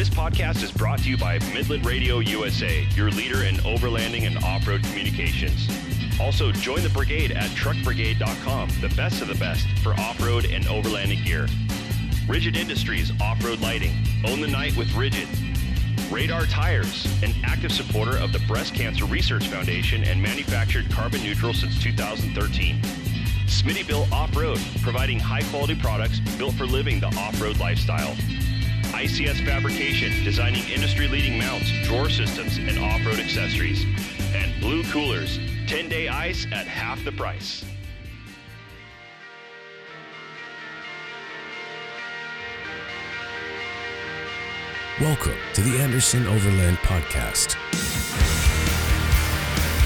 This podcast is brought to you by Midland Radio USA, your leader in overlanding and off road communications. Also, join the brigade at truckbrigade.com, the best of the best for off road and overlanding gear. Rigid Industries Off Road Lighting. Own the night with Rigid. Radar Tires, an active supporter of the Breast Cancer Research Foundation and manufactured carbon neutral since 2013. Smittyville Off Road, providing high quality products built for living the off road lifestyle. ICS Fabrication, designing industry leading mounts, drawer systems, and off road accessories. And Blue Coolers, 10 day ice at half the price. Welcome to the Anderson Overland Podcast.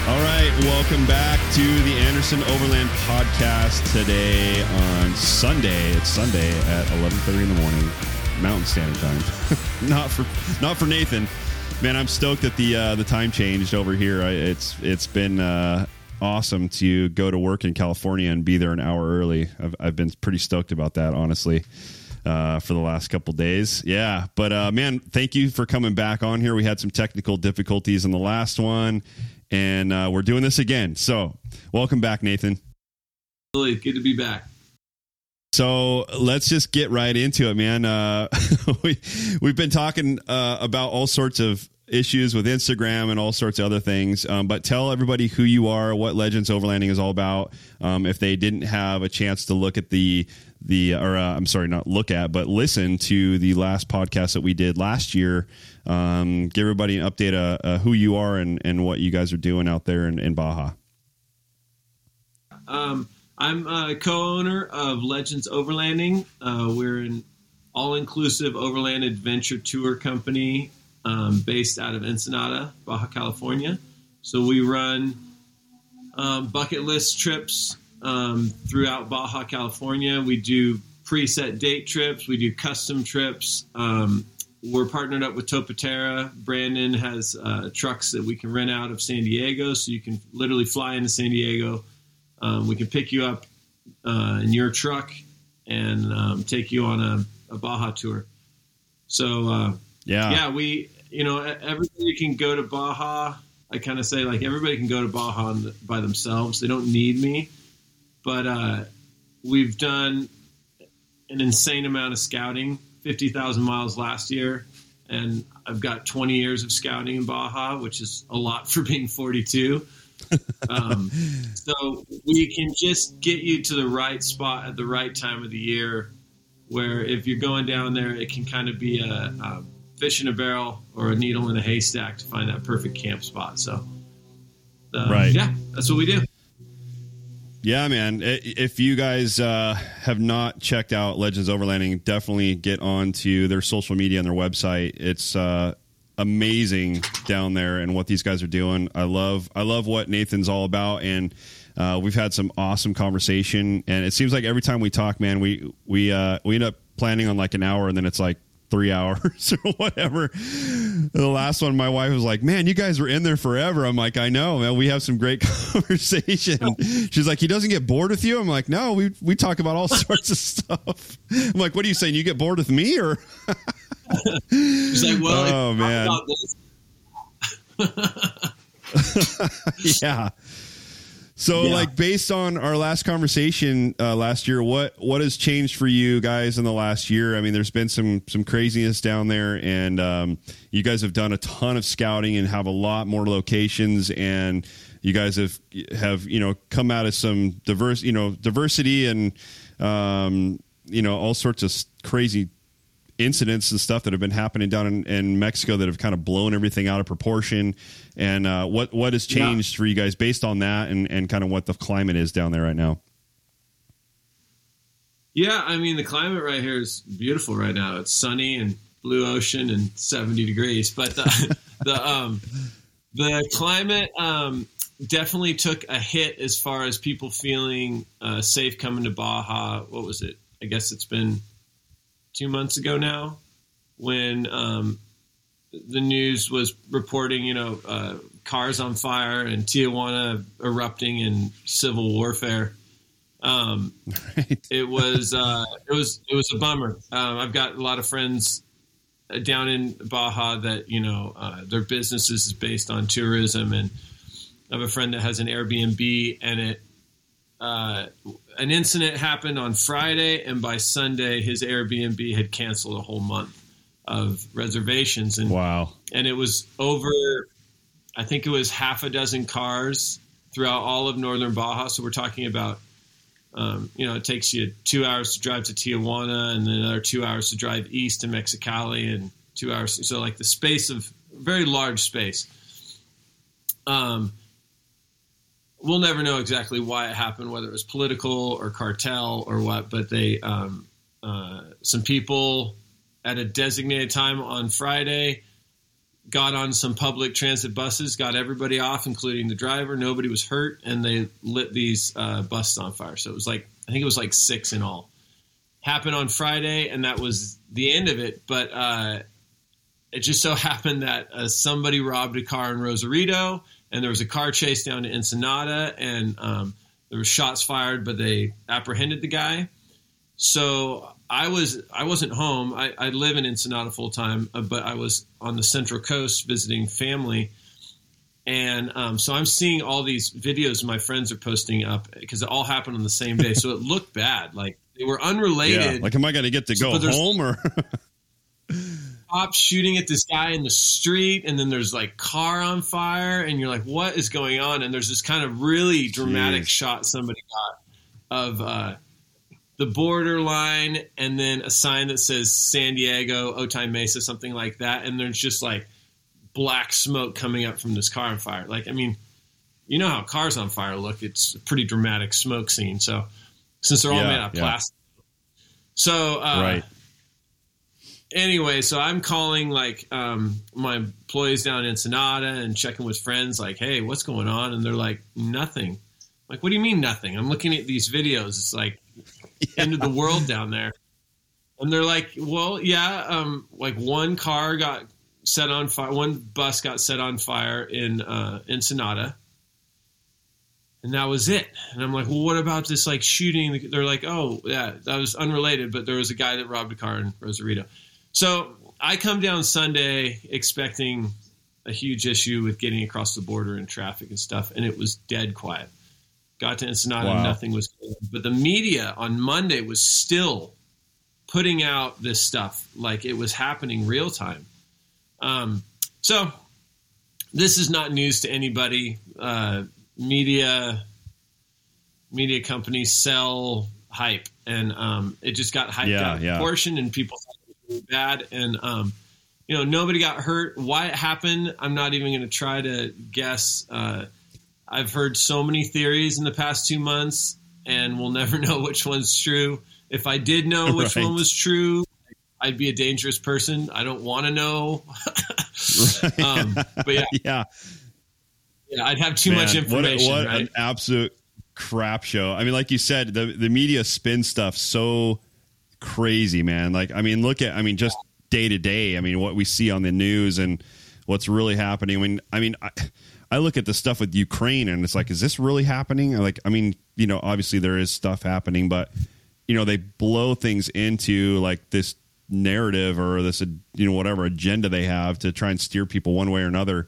All right, welcome back to the Anderson Overland Podcast today on Sunday. It's Sunday at 11:30 in the morning, Mountain Standard Time. not for not for Nathan. Man, I'm stoked that the uh, the time changed over here. I, it's it's been uh, awesome to go to work in California and be there an hour early. I've, I've been pretty stoked about that, honestly uh, for the last couple days. Yeah, but uh, man, thank you for coming back on here. We had some technical difficulties in the last one, and uh, we're doing this again. So, welcome back, Nathan. Good to be back. So let's just get right into it, man. Uh, we we've been talking uh, about all sorts of issues with Instagram and all sorts of other things. Um, but tell everybody who you are, what Legends Overlanding is all about. Um, if they didn't have a chance to look at the the or uh, I'm sorry, not look at, but listen to the last podcast that we did last year. Um, give everybody an update uh, uh, who you are and, and what you guys are doing out there in, in Baja. Um, I'm a co-owner of Legends Overlanding. Uh, we're an all-inclusive overland adventure tour company um, based out of Ensenada, Baja California. So we run um, bucket list trips um, throughout Baja California. We do preset date trips. We do custom trips. Um, we're partnered up with Topoterra. Brandon has uh, trucks that we can rent out of San Diego, so you can literally fly into San Diego. Um, we can pick you up uh, in your truck and um, take you on a, a Baja tour. So uh, yeah, yeah, we you know everybody can go to Baja. I kind of say like everybody can go to Baja by themselves. They don't need me but uh, we've done an insane amount of scouting 50,000 miles last year. And I've got 20 years of scouting in Baja, which is a lot for being 42. Um, so we can just get you to the right spot at the right time of the year where if you're going down there, it can kind of be a, a fish in a barrel or a needle in a haystack to find that perfect camp spot. So, uh, right. yeah, that's what we do. Yeah, man. If you guys uh, have not checked out Legends Overlanding, definitely get on to their social media and their website. It's uh, amazing down there and what these guys are doing. I love I love what Nathan's all about and uh, we've had some awesome conversation and it seems like every time we talk, man, we we uh, we end up planning on like an hour and then it's like three hours or whatever. The last one, my wife was like, "Man, you guys were in there forever." I'm like, "I know, man. We have some great conversation." She's like, "He doesn't get bored with you?" I'm like, "No, we we talk about all sorts of stuff." I'm like, "What are you saying? You get bored with me, or?" She's like, "Well, oh man." yeah. So, yeah. like, based on our last conversation uh, last year, what what has changed for you guys in the last year? I mean, there's been some some craziness down there, and um, you guys have done a ton of scouting and have a lot more locations, and you guys have have you know come out of some diverse you know diversity and um, you know all sorts of crazy incidents and stuff that have been happening down in, in Mexico that have kind of blown everything out of proportion. And uh, what what has changed yeah. for you guys based on that, and and kind of what the climate is down there right now? Yeah, I mean the climate right here is beautiful right now. It's sunny and blue ocean and 70 degrees, but the the um the climate um definitely took a hit as far as people feeling uh, safe coming to Baja. What was it? I guess it's been two months ago now when um, the news was reporting, you know, uh, cars on fire and Tijuana erupting in civil warfare. Um, right. it was uh, it was it was a bummer. Um, I've got a lot of friends uh, down in Baja that you know uh, their business is based on tourism, and I have a friend that has an Airbnb, and it uh, an incident happened on Friday, and by Sunday his Airbnb had canceled a whole month of reservations, and Wow. and it was over. I think it was half a dozen cars throughout all of northern Baja. So we're talking about, um, you know, it takes you two hours to drive to Tijuana, and then another two hours to drive east to Mexicali, and two hours. So like the space of very large space. Um, we'll never know exactly why it happened, whether it was political or cartel or what. But they, um, uh, some people at a designated time on Friday got on some public transit buses, got everybody off, including the driver. Nobody was hurt, and they lit these uh, buses on fire. So it was like I think it was like six in all. Happened on Friday, and that was the end of it. But uh, it just so happened that uh, somebody robbed a car in Rosarito, and there was a car chase down to Ensenada, and um, there were shots fired, but they apprehended the guy. So I was I wasn't home. I, I live in Ensenada full time, uh, but I was on the Central Coast visiting family, and um, so I'm seeing all these videos my friends are posting up because it all happened on the same day. so it looked bad, like they were Yeah. unrelated. Like, am I going to get to go there's- home or? cops shooting at this guy in the street and then there's like car on fire and you're like what is going on and there's this kind of really dramatic Jeez. shot somebody got of uh, the borderline and then a sign that says san diego otay mesa something like that and there's just like black smoke coming up from this car on fire like i mean you know how cars on fire look it's a pretty dramatic smoke scene so since they're all Yeah, made out of yeah. plastic so uh, right. Anyway, so I'm calling like um, my employees down in Ensenada and checking with friends, like, hey, what's going on? And they're like, nothing. I'm like, what do you mean nothing? I'm looking at these videos. It's like end of the world down there. And they're like, well, yeah, um, like one car got set on fire, one bus got set on fire in uh, Ensenada. And that was it. And I'm like, well, what about this like shooting? They're like, oh, yeah, that was unrelated, but there was a guy that robbed a car in Rosarito. So I come down Sunday expecting a huge issue with getting across the border and traffic and stuff, and it was dead quiet. Got to Ensenada, Wow. nothing was. But the media on Monday was still putting out this stuff like it was happening real time. Um, so this is not news to anybody. Uh, media media companies sell hype, and um, it just got hyped Yeah, out of yeah. proportion, and people thought it was really bad. And um, you know, nobody got hurt. Why it happened, I'm not even going to try to guess. Uh, I've heard so many theories in the past two months, and we'll never know which one's true. If I did know which Right. one was true, I'd be a dangerous person. I don't want to know. um, but yeah, yeah. yeah, I'd have too Man, much what- information. What, right? an absolute crap show. I mean, like you said, the the media spin stuff so crazy, man. Like, I mean, look at, I mean, just day to day. I mean, what we see on the news and what's really happening. I mean, I mean, I, I look at the stuff with Ukraine and it's like, is this really happening? Like, I mean, you know, obviously there is stuff happening, but you know, they blow things into like this narrative or this, you know, whatever agenda they have to try and steer people one way or another.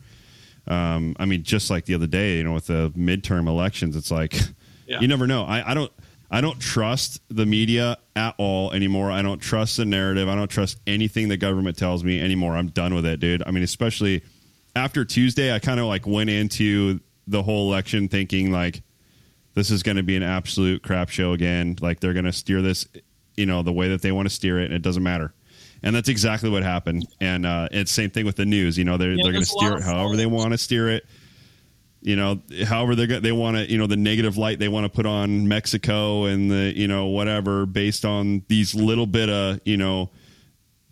Um, I mean, just like the other day, you know, with the midterm elections, it's like Yeah. you never know. I, I don't, I don't trust the media at all anymore. I don't trust the narrative. I don't trust anything the government tells me anymore. I'm done with it, dude. I mean, especially after Tuesday, I kind of like went into the whole election thinking like this is going to be an absolute crap show again. Like they're going to steer this, you know, the way that they want to steer it, and it doesn't matter. And that's exactly what happened. And uh, it's same thing with the news. You know, they're Yeah, they're going to there's a lot steer it however they want to steer it. You know, however they're they want to, you know, the negative light they want to put on Mexico and the, you know, whatever based on these little bit of, you know,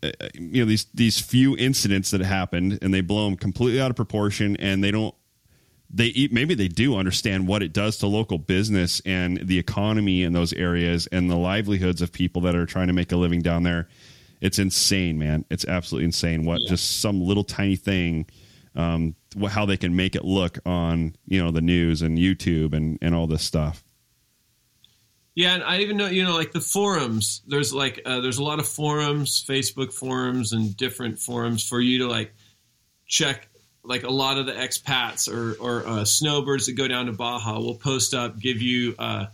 uh, you know these these few incidents that happened and they blow them completely out of proportion and they don't they eat, maybe they do understand what it does to local business and the economy in those areas and the livelihoods of people that are trying to make a living down there. It's insane man. It's absolutely insane what just some little tiny thing um how they can make it look on you know the news and youtube and and all this stuff Yeah, and I even know you know like the forums. There's like uh, there's a lot of forums, Facebook forums, and different forums for you to like check. Like a lot of the expats or or uh, snowbirds that go down to Baja will post up, give you uh,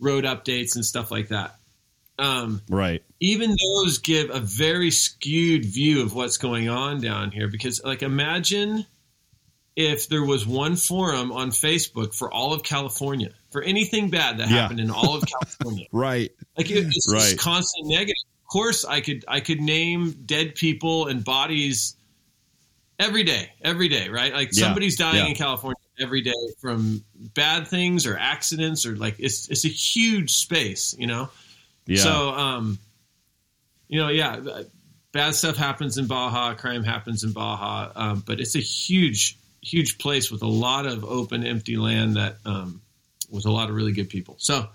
road updates and stuff like that. Um, Right. even those give a very skewed view of what's going on down here because like imagine if there was one forum on facebook for all of california for anything bad that Yeah. happened in all of california Right. like it, it's Right. just constant negative of course i could i could name dead people and bodies every day every day right like Yeah. somebody's dying Yeah. in california every day from bad things or accidents or like it's it's a huge space you know Yeah. so, um, you know, yeah, bad stuff happens in Baja, crime happens in Baja, um, but it's a huge, huge place with a lot of open, empty land that um, with a lot of really good people. So,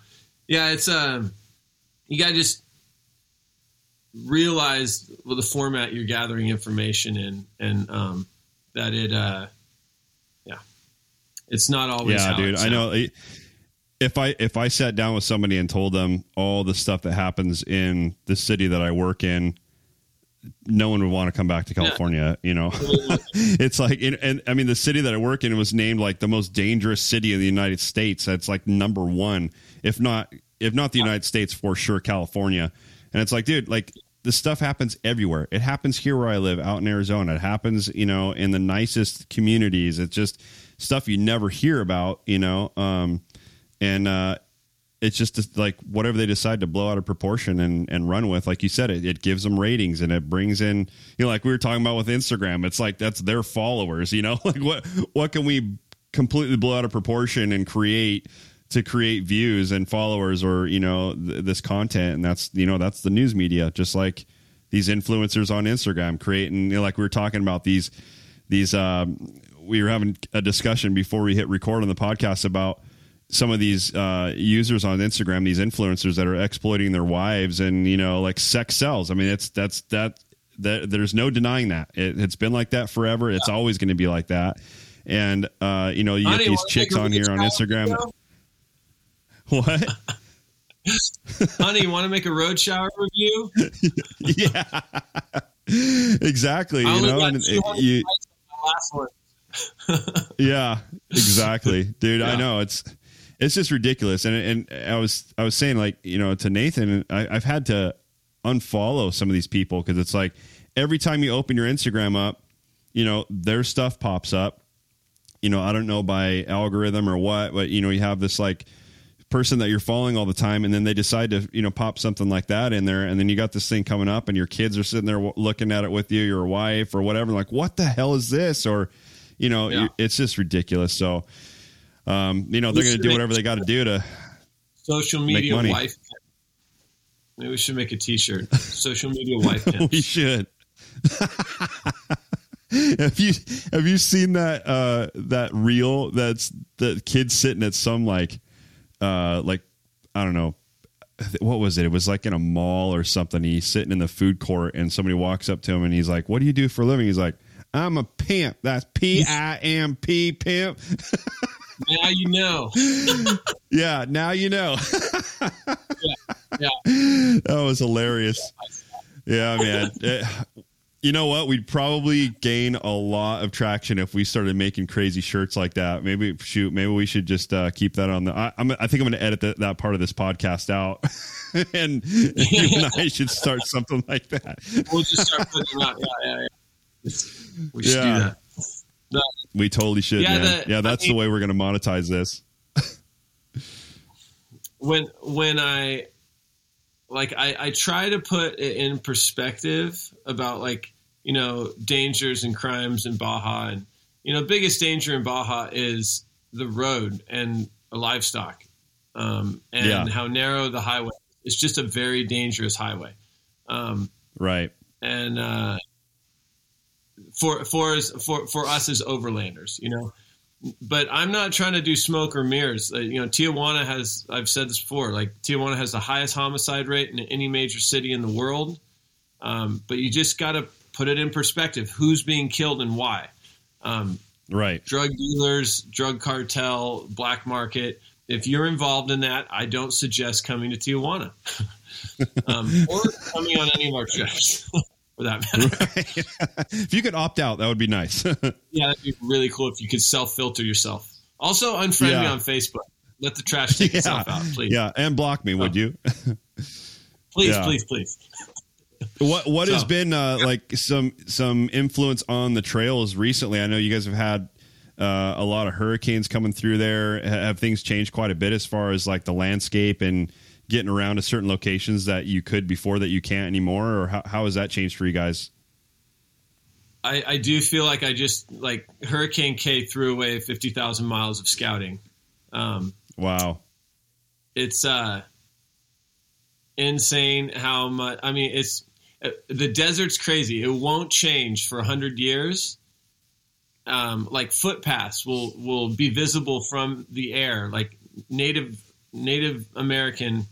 yeah, it's um, you got to just realize with the format you're gathering information in, and um, that it, uh, yeah, it's not always. yeah, dude. it I know. If I if I sat down with somebody and told them all the stuff that happens in the city that I work in, no one would want to come back to California. You know, it's like, in, and I mean, the city that I work in was named like the most dangerous city in the United States. That's like number one, if not if not the United States for sure, California. And it's like, dude, like this stuff happens everywhere. It happens here where I live, out in Arizona. It happens, you know, in the nicest communities. It's just stuff you never hear about, you know. Um, and uh, it's just like whatever they decide to blow out of proportion and, and run with, like you said, it, it gives them ratings and it brings in, you know, like we were talking about with Instagram. It's like that's their followers, you know, like what what can we completely blow out of proportion and create to create views and followers or you know th- this content and that's you know that's the news media just like these influencers on instagram creating you know, like we were talking about these these um, we were having a discussion before we hit record on the podcast about some of these uh, users on instagram these influencers that are exploiting their wives and you know like sex sells. I mean it's that's that that there's no denying that. It, it's been like that forever. It's always going to be like that. And uh, you know you Honey, get these chicks on here on instagram. shower? What? Honey, you want to make a road shower review? yeah. Exactly I you know and it- you likes on the last one. yeah exactly. Dude i know it's it's just ridiculous. And and i was i was saying like you know to nathan I, i've had to unfollow some of these people because it's like every time you open your instagram up you know their stuff pops up. You know i don't know by algorithm or what but you know you have this like person that you're following all the time and then they decide to you know pop something like that in there. And then you got this thing coming up and your kids are sitting there w- looking at it with you your wife or whatever like what the hell is this? Or you know Yeah. you- it's just ridiculous. So um you know they're going to do whatever they got to do to Social media wife. Maybe we should make a T-shirt. Social media wife we should. Have you have you seen that uh that reel that's the kid sitting at some like uh like i don't know what was it? It was like in a mall or something. He's sitting in the food court and somebody walks up to him and he's like what do you do for a living? He's like i'm a pimp. That's p-i-m-p pimp now you know. yeah now you know Yeah. yeah, that was hilarious. Yeah, man. Eh, you know what? We'd probably gain a lot of traction if we started making crazy shirts like that. Maybe shoot. Maybe we should just uh, keep that on the. I, I'm, I think I'm going to edit that that part of this podcast out, and you and I should start something like that. We'll just start putting them out. Yeah, yeah, yeah. We should Yeah. do that. We totally should. Yeah, the- yeah, that's I mean- the way we're going to monetize this. when when I like I, I try to put it in perspective about like you know dangers and crimes in Baja and you know biggest danger in Baja is the road and livestock um, and Yeah. how narrow the highway. It's just a very dangerous highway. Um, Right. and uh, for for us for for us as overlanders, you know. But I'm not trying to do smoke or mirrors. Uh, you know, Tijuana has. I've said this before. Like Tijuana has the highest homicide rate in any major city in the world. Um, but you just got to put it in perspective. Who's being killed and why? Um, Right. drug dealers, drug cartel, black market. if you're involved in that, I don't suggest coming to Tijuana um, or coming on any of our trips. For that matter, right. if you could opt out, that would be nice. yeah, that'd be really cool if you could self filter yourself. Also, unfriend yeah. me on Facebook. Let the trash take yeah. itself out, please. Yeah, and block me, would oh. you? please, yeah. please, please. What what so, has been uh, like some some influence on the trails recently? I know you guys have had uh, a lot of hurricanes coming through there. Have things changed quite a bit as far as like the landscape and getting around to certain locations that you could before that you can't anymore, or how, how has that changed for you guys? I, I do feel like I just like Hurricane Kay threw away fifty thousand miles of scouting. Um, wow, it's uh, insane how much. I mean, it's uh, the desert's crazy. It won't change for hundred years. Um, like footpaths will will be visible from the air. Like native Native American,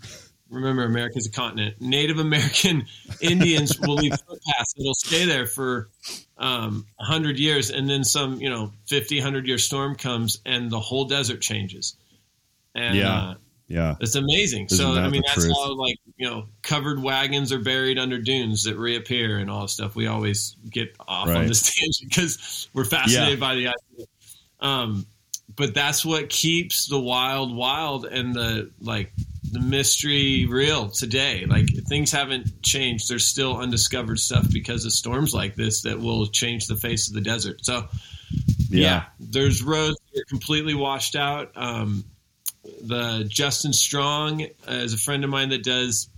remember America's a continent. Native American Indians will leave footpaths It'll stay there for um, 100 years, and then some, you know, 50, 100 year storm comes, and the whole desert changes. And yeah, uh, yeah, it's amazing. Isn't so I mean, that's truth? how like you know, covered wagons are buried under dunes that reappear and all this stuff. We always get off right. on this tangent because we're fascinated yeah. by the idea. Um, but that's what keeps the wild wild and the like the mystery real today. Like things haven't changed. There's still undiscovered stuff because of storms like this that will change the face of the desert. So yeah, yeah there's roads that are completely washed out. Um, the Justin Strong is a friend of mine that does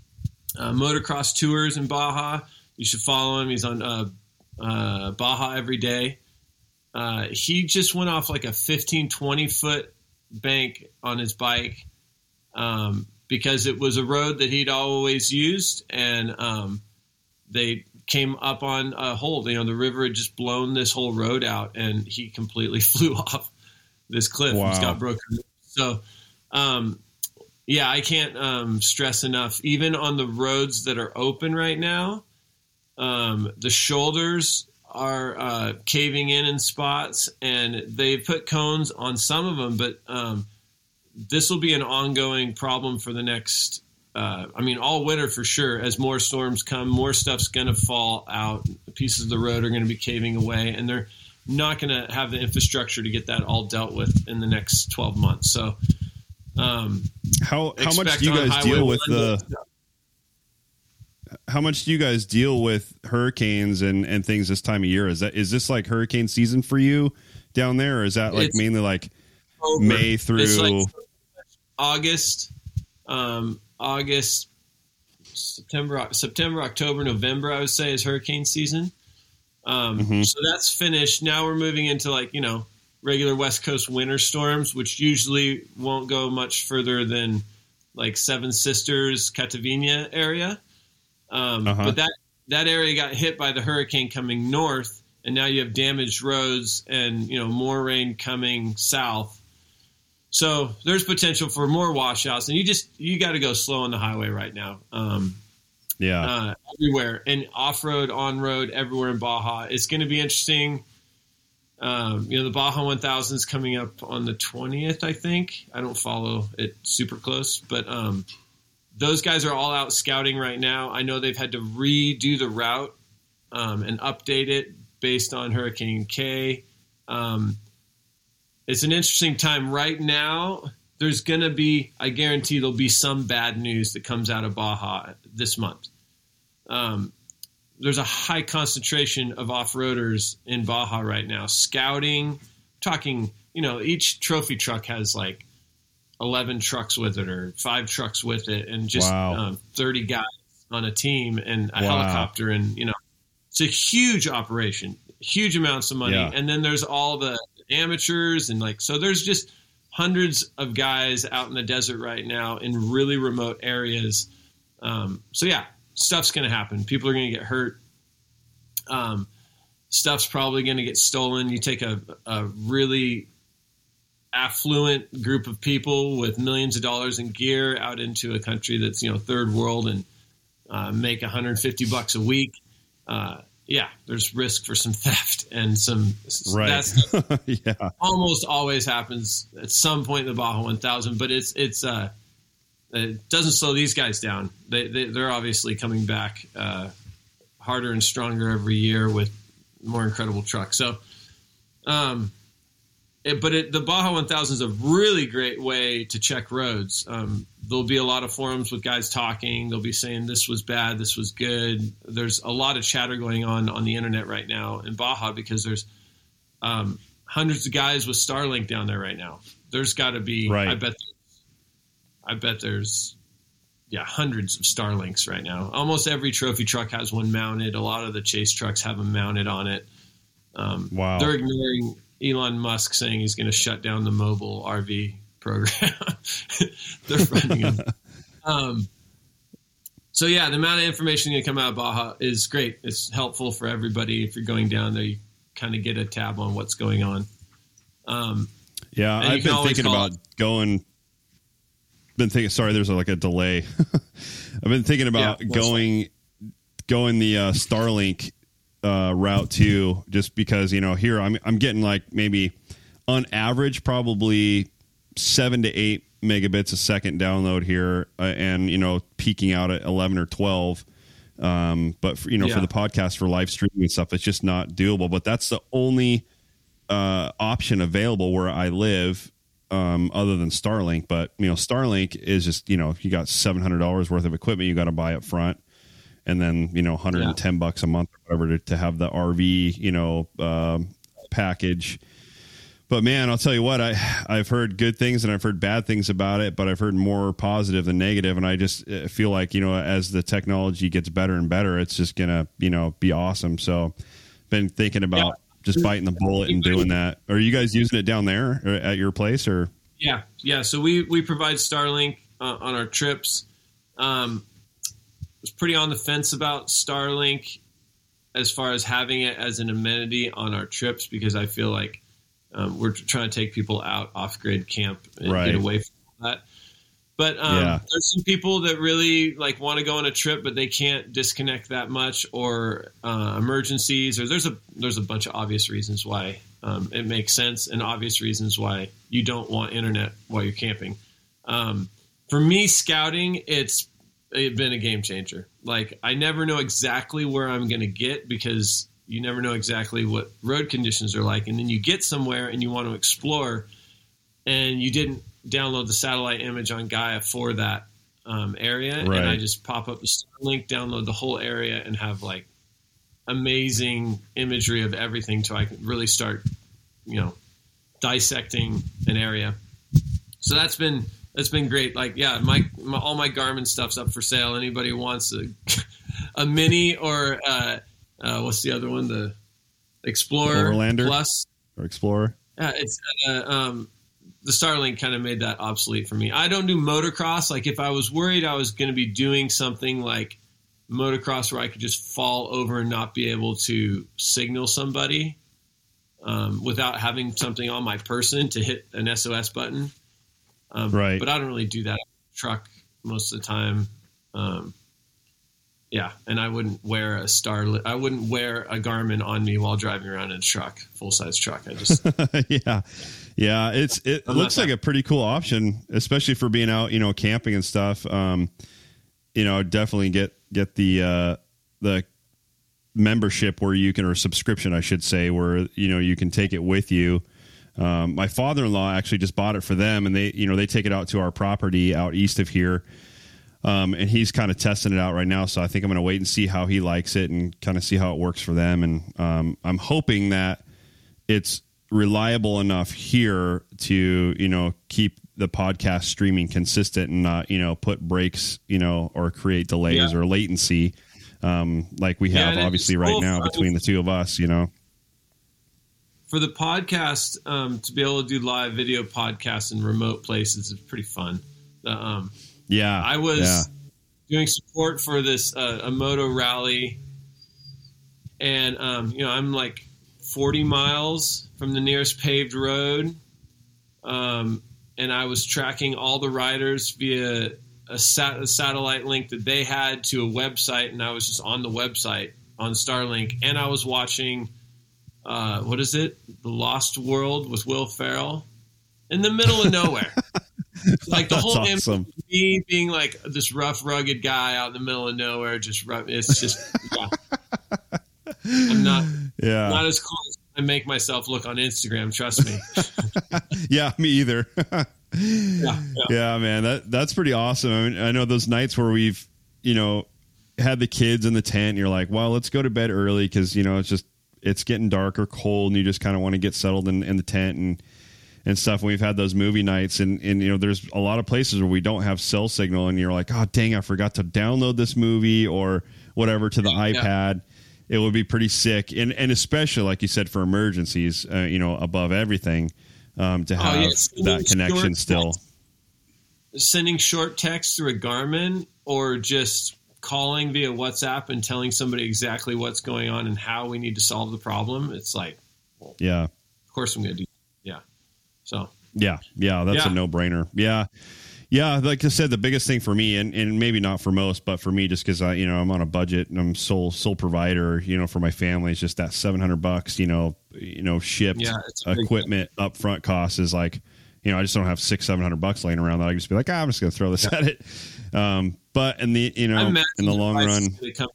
uh, motocross tours in Baja. You should follow him. He's on uh, uh, Baja every day. Uh, he just went off like a 15, 20 foot bank on his bike um, because it was a road that he'd always used. And um, they came up on a hole. You know, the river had just blown this whole road out and he completely flew off this cliff. Wow. He's got broken. So, um, yeah, I can't um, stress enough. Even on the roads that are open right now, um, the shoulders are uh, caving in in spots, and they put cones on some of them. But um, this will be an ongoing problem for the next. Uh, I mean, all winter for sure. As more storms come, more stuff's going to fall out. Pieces of the road are going to be caving away, and they're not going to have the infrastructure to get that all dealt with in the next 12 months. So, um, how how much do you guys deal with the? How much do you guys deal with hurricanes and, and things this time of year? Is that is this like hurricane season for you down there, or is that like it's mainly like over. May through like August, um, August, September, September, October, November? I would say is hurricane season. Um, mm-hmm. So that's finished. Now we're moving into like you know regular West Coast winter storms, which usually won't go much further than like Seven Sisters, Catavina area. Um, uh-huh. But that that area got hit by the hurricane coming north, and now you have damaged roads and you know more rain coming south. So there's potential for more washouts, and you just you got to go slow on the highway right now. Um, yeah, uh, everywhere and off road, on road, everywhere in Baja. It's going to be interesting. Um, you know, the Baja 1000 is coming up on the 20th, I think. I don't follow it super close, but um, those guys are all out scouting right now. I know they've had to redo the route um, and update it based on Hurricane Kay. Um, it's an interesting time right now. There's going to be, I guarantee, there'll be some bad news that comes out of Baja this month. Um, there's a high concentration of off-roaders in Baja right now. Scouting, talking, you know, each trophy truck has like 11 trucks with it or five trucks with it and just wow. um, 30 guys on a team and a wow. helicopter and you know it's a huge operation huge amounts of money yeah. and then there's all the amateurs and like so there's just hundreds of guys out in the desert right now in really remote areas um, so yeah stuff's going to happen people are going to get hurt um, stuff's probably going to get stolen you take a, a really affluent group of people with millions of dollars in gear out into a country that's you know third world and uh, make 150 bucks a week. Uh, yeah, there's risk for some theft and some right. That's yeah, almost always happens at some point in the Baja 1000, but it's it's uh, it doesn't slow these guys down. They, they are obviously coming back uh, harder and stronger every year with more incredible trucks. So, um, it, but it, the Baja 1000 is a really great way to check roads. Um, there'll be a lot of forums with guys talking. They'll be saying this was bad, this was good. There's a lot of chatter going on on the internet right now in Baja because there's um, hundreds of guys with Starlink down there right now. There's got to be, right. I bet, I bet there's, yeah, hundreds of Starlinks right now. Almost every trophy truck has one mounted. A lot of the chase trucks have them mounted on it. Um, wow. They're ignoring Elon Musk saying he's going to shut down the mobile RV program. They're running them. Um, so yeah, the amount of information going to come out of Baja is great. It's helpful for everybody. If you're going down there, you kind of get a tab on what's going on. Um, yeah, I've been thinking about going. Been thinking. Sorry, there's like a delay. I've been thinking about yeah, going, going the uh, Starlink uh, route too, just because you know here I'm I'm getting like maybe on average probably seven to eight megabits a second download here, uh, and you know peaking out at eleven or twelve. Um, but for, you know, yeah. for the podcast for live streaming and stuff, it's just not doable. But that's the only uh, option available where I live, um, other than Starlink. But you know, Starlink is just you know, you got seven hundred dollars worth of equipment you got to buy up front and then you know 110 yeah. bucks a month or whatever to, to have the RV you know uh, package. But man, I'll tell you what I I've heard good things and I've heard bad things about it, but I've heard more positive than negative, and I just uh, feel like you know as the technology gets better and better, it's just gonna you know be awesome. So, been thinking about yeah. just biting the bullet and doing that. Are you guys using it down there at your place or? Yeah, yeah. So we we provide Starlink uh, on our trips. Um, was pretty on the fence about Starlink as far as having it as an amenity on our trips because I feel like um, we're trying to take people out off grid camp and right. get away from that. But um, yeah. there's some people that really like want to go on a trip, but they can't disconnect that much, or uh, emergencies, or there's a there's a bunch of obvious reasons why um, it makes sense, and obvious reasons why you don't want internet while you're camping. Um, for me, scouting, it's it's been a game changer. Like I never know exactly where I'm going to get because you never know exactly what road conditions are like, and then you get somewhere and you want to explore, and you didn't download the satellite image on Gaia for that um, area, right. and I just pop up the Starlink, download the whole area, and have like amazing imagery of everything, so I can really start, you know, dissecting an area. So that's been that's been great. Like, yeah, my, my, all my Garmin stuff's up for sale. Anybody wants a, a mini or uh, uh, what's the other one? The Explorer Overlander Plus or Explorer. Yeah, it's uh, um, the Starlink kind of made that obsolete for me. I don't do motocross. Like, if I was worried I was going to be doing something like motocross where I could just fall over and not be able to signal somebody um, without having something on my person to hit an SOS button um, right. But I don't really do that truck most of the time. Um, yeah, and I wouldn't wear a star. I wouldn't wear a Garmin on me while driving around in a truck, full size truck. I just yeah, yeah. It's it I'm looks like a pretty cool option, especially for being out, you know, camping and stuff. Um, you know, definitely get get the uh, the membership where you can or subscription, I should say, where you know you can take it with you um, my father-in-law actually just bought it for them, and they, you know, they take it out to our property out east of here, um, and he's kind of testing it out right now. So I think I'm going to wait and see how he likes it and kind of see how it works for them. And um, I'm hoping that it's reliable enough here to, you know, keep the podcast streaming consistent and not, you know, put breaks, you know, or create delays yeah. or latency, um, like we have yeah, obviously right now between the two of us, you know for the podcast um, to be able to do live video podcasts in remote places is pretty fun. Um, yeah, I was yeah. doing support for this uh, a moto rally, and um, you know I'm like 40 miles from the nearest paved road, um, and I was tracking all the riders via a, sat- a satellite link that they had to a website, and I was just on the website on Starlink, and I was watching uh, what is it, The Lost World with Will Ferrell, in the middle of nowhere. like the That's whole awesome. me being like this rough, rugged guy out in the middle of nowhere, just rough. It's just yeah. I'm not Yeah. not as cool as I make myself look on Instagram. Trust me. yeah, me either. yeah, yeah. yeah, man, that that's pretty awesome. I, mean, I know those nights where we've, you know, had the kids in the tent. And you're like, well, let's go to bed early because you know it's just it's getting dark or cold, and you just kind of want to get settled in, in the tent and and stuff. And we've had those movie nights, and and you know, there's a lot of places where we don't have cell signal, and you're like, oh dang, I forgot to download this movie or whatever to the iPad. It would be pretty sick, and and especially like you said for emergencies, uh, you know, above everything, um, to have yeah, that connection still. text. Sending short text through a Garmin or just calling via WhatsApp and telling somebody exactly what's going on and how we need to solve the problem. It's like, Yeah. of course I'm going to do. Yeah. So Yeah, yeah, that's a no brainer. Yeah, yeah. Like I said, the biggest thing for me, and, and maybe not for most, but for me, just because I, you know, I'm on a budget and I'm sole sole provider, you know, for my family, it's just that seven hundred bucks, you know, you know, shipped Yeah, equipment upfront cost is like, you know, I just don't have six seven hundred bucks laying around that I can just be like, ah, I'm just going to throw this at it. Um, but in the you know, in the long run, gonna come out.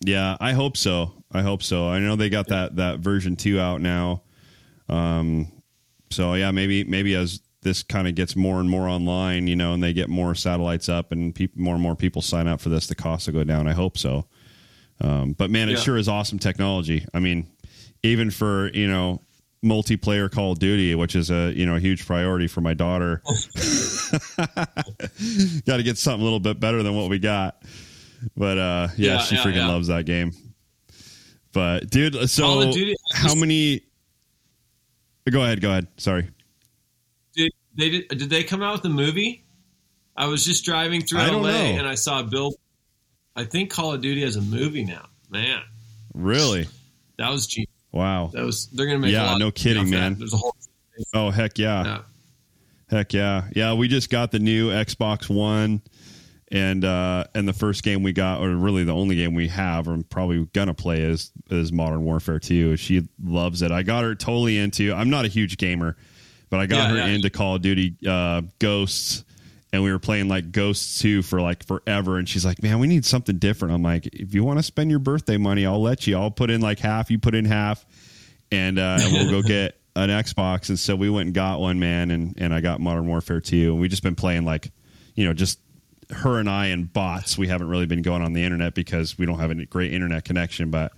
yeah, I hope so. I hope so. I know they got that that version two out now. Um, so yeah, maybe maybe as this kind of gets more and more online, you know, and they get more satellites up and peop more and more people sign up for this, the cost will go down. I hope so. Um, but man, it Yeah. sure is awesome technology. I mean, even for you know multiplayer Call of Duty, which is a you know a huge priority for my daughter. got to get something a little bit better than what we got. But uh, yeah, Yeah, she yeah, freaking yeah. loves that game. But dude, Call so Duty- how many? Go ahead. Go ahead. Sorry. Did they did, did they come out with a movie? I was just driving through LA know. and I saw bill. I think Call of Duty has a movie now. Man, Really? that was genius. Wow. That was they're gonna make. Yeah, a lot no kidding, that. man. There's a whole. Oh heck yeah. Yeah. Heck yeah. Yeah, we just got the new Xbox One and uh and the first game we got or really the only game we have or probably gonna play is is Modern Warfare 2. She loves it. I got her totally into I'm not a huge gamer, but I got Yeah, her yeah. into Call of Duty uh Ghosts and we were playing like Ghosts 2 for like forever and she's like, "Man, we need something different." I'm like, "If you want to spend your birthday money, I'll let you. I'll put in like half, you put in half." and uh, and we'll go get an Xbox. And so we went and got one, man, and and I got Modern Warfare two. And we just been playing like, you know, just her and I and bots. We haven't really been going on the internet because we don't have a great internet connection. But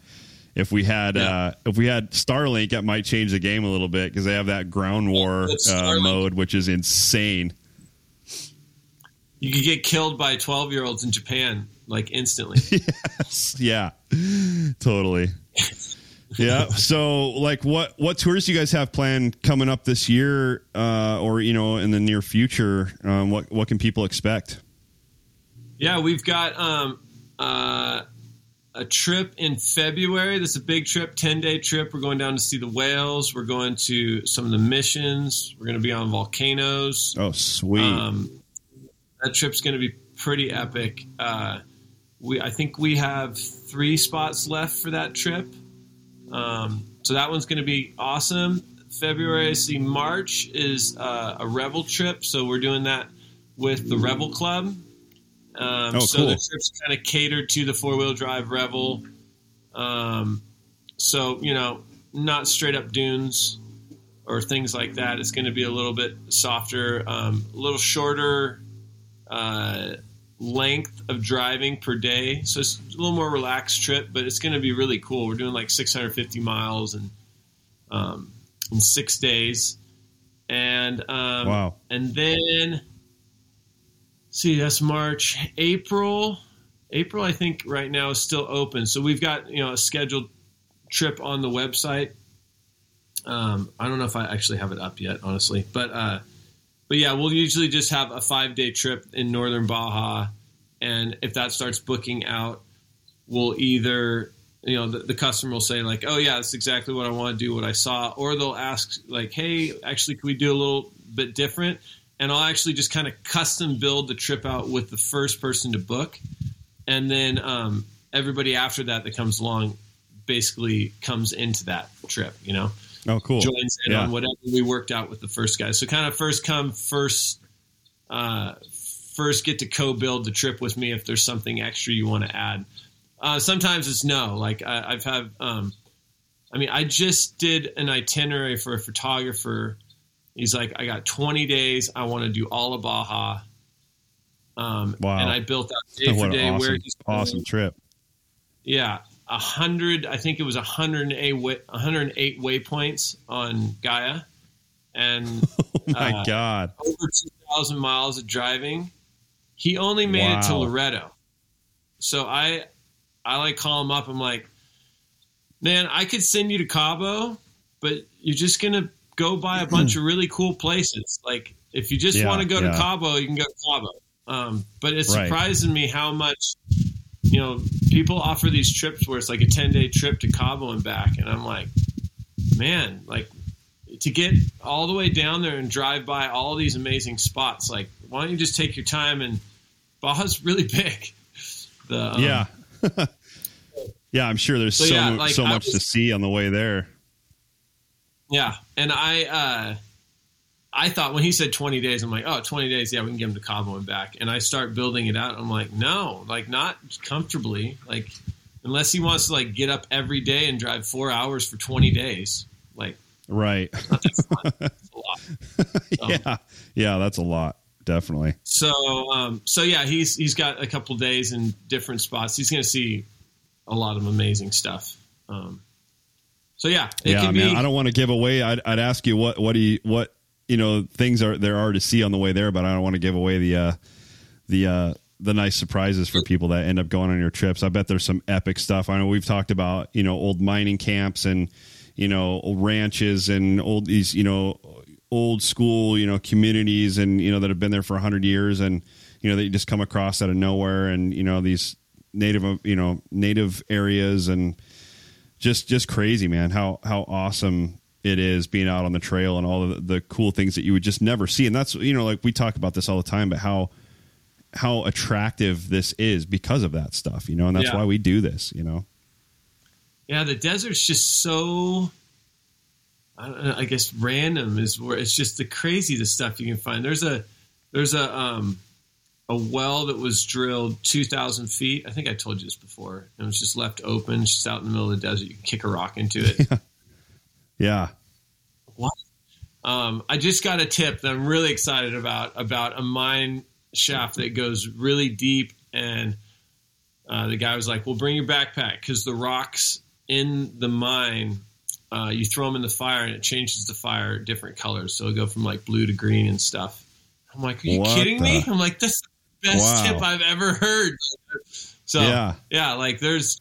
if we had Yeah. uh, if we had Starlink, it might change the game a little bit because they have that ground war uh, mode, which is insane. You could get killed by 12 year olds in Japan like instantly. yeah, totally. yeah. So, like, what what tours do you guys have planned coming up this year, uh, or you know, in the near future? Um, what what can people expect? yeah, we've got um, uh, a trip in February. This is a big trip, 10 day trip. We're going down to see the whales. We're going to some of the missions. We're going to be on volcanoes. Oh, sweet. Um, that trip's going to be pretty epic. Uh, we, I think we have three spots left for that trip. Um, so that one's going to be awesome. February, I see March is uh, a Rebel trip. So we're doing that with the Rebel Club. Um, Oh, so cool. the trip's kind of catered to the four wheel drive Rebel. Um, so, you know, not straight up dunes or things like that. It's going to be a little bit softer, um, a little shorter uh, length of driving per day. So it's a little more relaxed trip, but it's going to be really cool. We're doing like 650 miles and um, in six days, and um, Wow. and then see that's March, April. April, I think right now is still open. So we've got you know a scheduled trip on the website. Um, I don't know if I actually have it up yet, honestly, but uh, but yeah, we'll usually just have a five day trip in northern Baja, and if that starts booking out, we'll either you know the, the customer will say like, oh yeah, that's exactly what I want to do, what I saw, or they'll ask like, hey, actually, can we do a little bit different? And I'll actually just kind of custom build the trip out with the first person to book, and then um, everybody after that that comes along basically comes into that trip. You know, Oh, cool. joins in Yeah. on whatever we worked out with the first guy. So kind of first come first. Uh, first get to co-build the trip with me if there's something extra you want to add. Uh, sometimes it's no. Like I, I've had. Um, I mean, I just did an itinerary for a photographer. He's like, I got 20 days. I want to do all of Baja. Um, Wow. And I built out day for day an where he's awesome trip. yeah, hundred. I think it was a hundred and eight, 108 waypoints on Gaia, and Oh my Uh, God. over 2,000 miles of driving. He only made it to Loreto, so I, I like call him up. I'm like, man, I could send you to Cabo, but you're just gonna go by a bunch of really cool places. Like, if you just Yeah, want to go yeah. to Cabo, you can go to Cabo. Um, but it's Right. surprising me how much you know, people offer these trips where it's like a 10 day trip to Cabo and back. And I'm like, man, like to get all the way down there and drive by all these amazing spots, like, why don't you just take your time? And Baja's really big. The, um, yeah. yeah, I'm sure there's so, So, yeah, like, so much to see on the way there. Yeah. And I, uh, I thought when he said 20 days, I'm like, oh, 20 days. Yeah, we can get him to Cabo and back. And I start building it out. I'm like, no, like not comfortably. Like, unless he wants to like get up every day and drive four hours for 20 days. Like, Right. Lot. yeah. Yeah, that's a lot. Definitely. So, um, so yeah, he's he's got a couple days in different spots. He's going to see a lot of amazing stuff. Um, so yeah, it yeah, can man. be. I don't want to give away. I'd, I'd ask you what what do you what you know things are there are to see on the way there, but I don't want to give away the uh, the uh, the nice surprises for people that end up going on your trips. I bet there's some epic stuff. I know we've talked about you know old mining camps and you know ranches and old these you know old school you know communities and you know that have been there for 100 years and you know that you just come across out of nowhere and you know these native you know native areas and just just crazy man how how awesome it is being out on the trail and all of the, the cool things that you would just never see and that's you know like we talk about this all the time but how how attractive this is because of that stuff you know and that's Yeah. why we do this you know yeah, the desert's just so. I, don't know, I guess random is where it's just the craziest stuff you can find. There's a there's a um a well that was drilled 2,000 feet. I think I told you this before. And it was just left open, just out in the middle of the desert. You can kick a rock into it. yeah What? Um, I just got a tip that I'm really excited about about a mine shaft that goes really deep, and uh, the guy was like, "Well, bring your backpack because the rocks in the mine, uh, you throw them in the fire and it changes the fire different colors, so it'll go from like blue to green and stuff." I'm like, "Are you What kidding me?" I'm like, "That's the best Wow. tip I've ever heard." So Yeah. yeah, like there's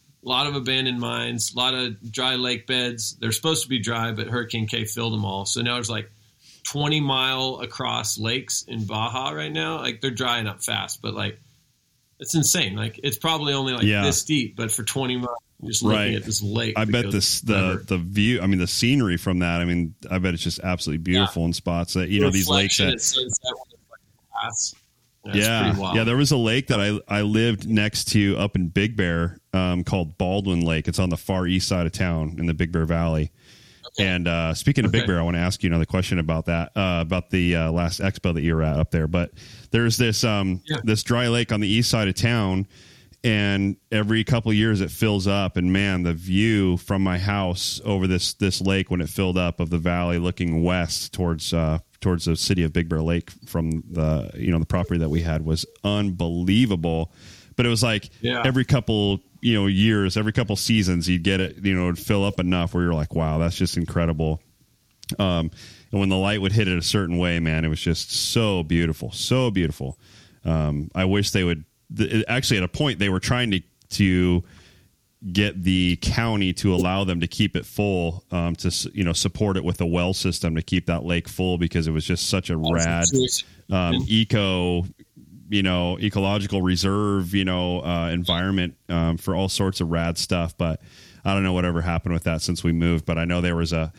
a lot of abandoned mines, a lot of dry lake beds. They're supposed to be dry, but Hurricane Kay filled them all. So now there's like 20 mile across lakes in Baja right now. Like they're drying up fast, but like it's insane. Like it's probably only like Yeah. this deep, but for 20 miles, just looking Right. at this lake. I bet this the the view. I mean, the scenery from that. I mean, I bet it's just absolutely beautiful in spots that you know these lakes that sunset like glass. Yeah, yeah. There was a lake that I I lived next to up in Big Bear, um, called Baldwin Lake. It's on the far east side of town in the Big Bear Valley. And uh, speaking of Big Bear, I want to ask you another question about that, uh, about the uh, last expo that you were at up there. But there's this um, Yeah. this dry lake on the east side of town, and every couple of years it fills up. And man, the view from my house over this this lake when it filled up of the valley, looking west towards uh, towards the city of Big Bear Lake from the you know the property that we had was unbelievable. But it was like Yeah. every couple you know years, every couple seasons, you'd get it you know fill up enough where you're like, wow, that's just incredible. Um, and when the light would hit it a certain way, man, it was just so beautiful, so beautiful. Um, I wish they would. Th- actually, at a point, they were trying to to get the county to allow them to keep it full, um, to you know support it with a well system to keep that lake full because it was just such a rad um, eco you know ecological reserve you know uh, environment um, for all sorts of rad stuff. But i don't know whatever happened with that since we moved but i know there was a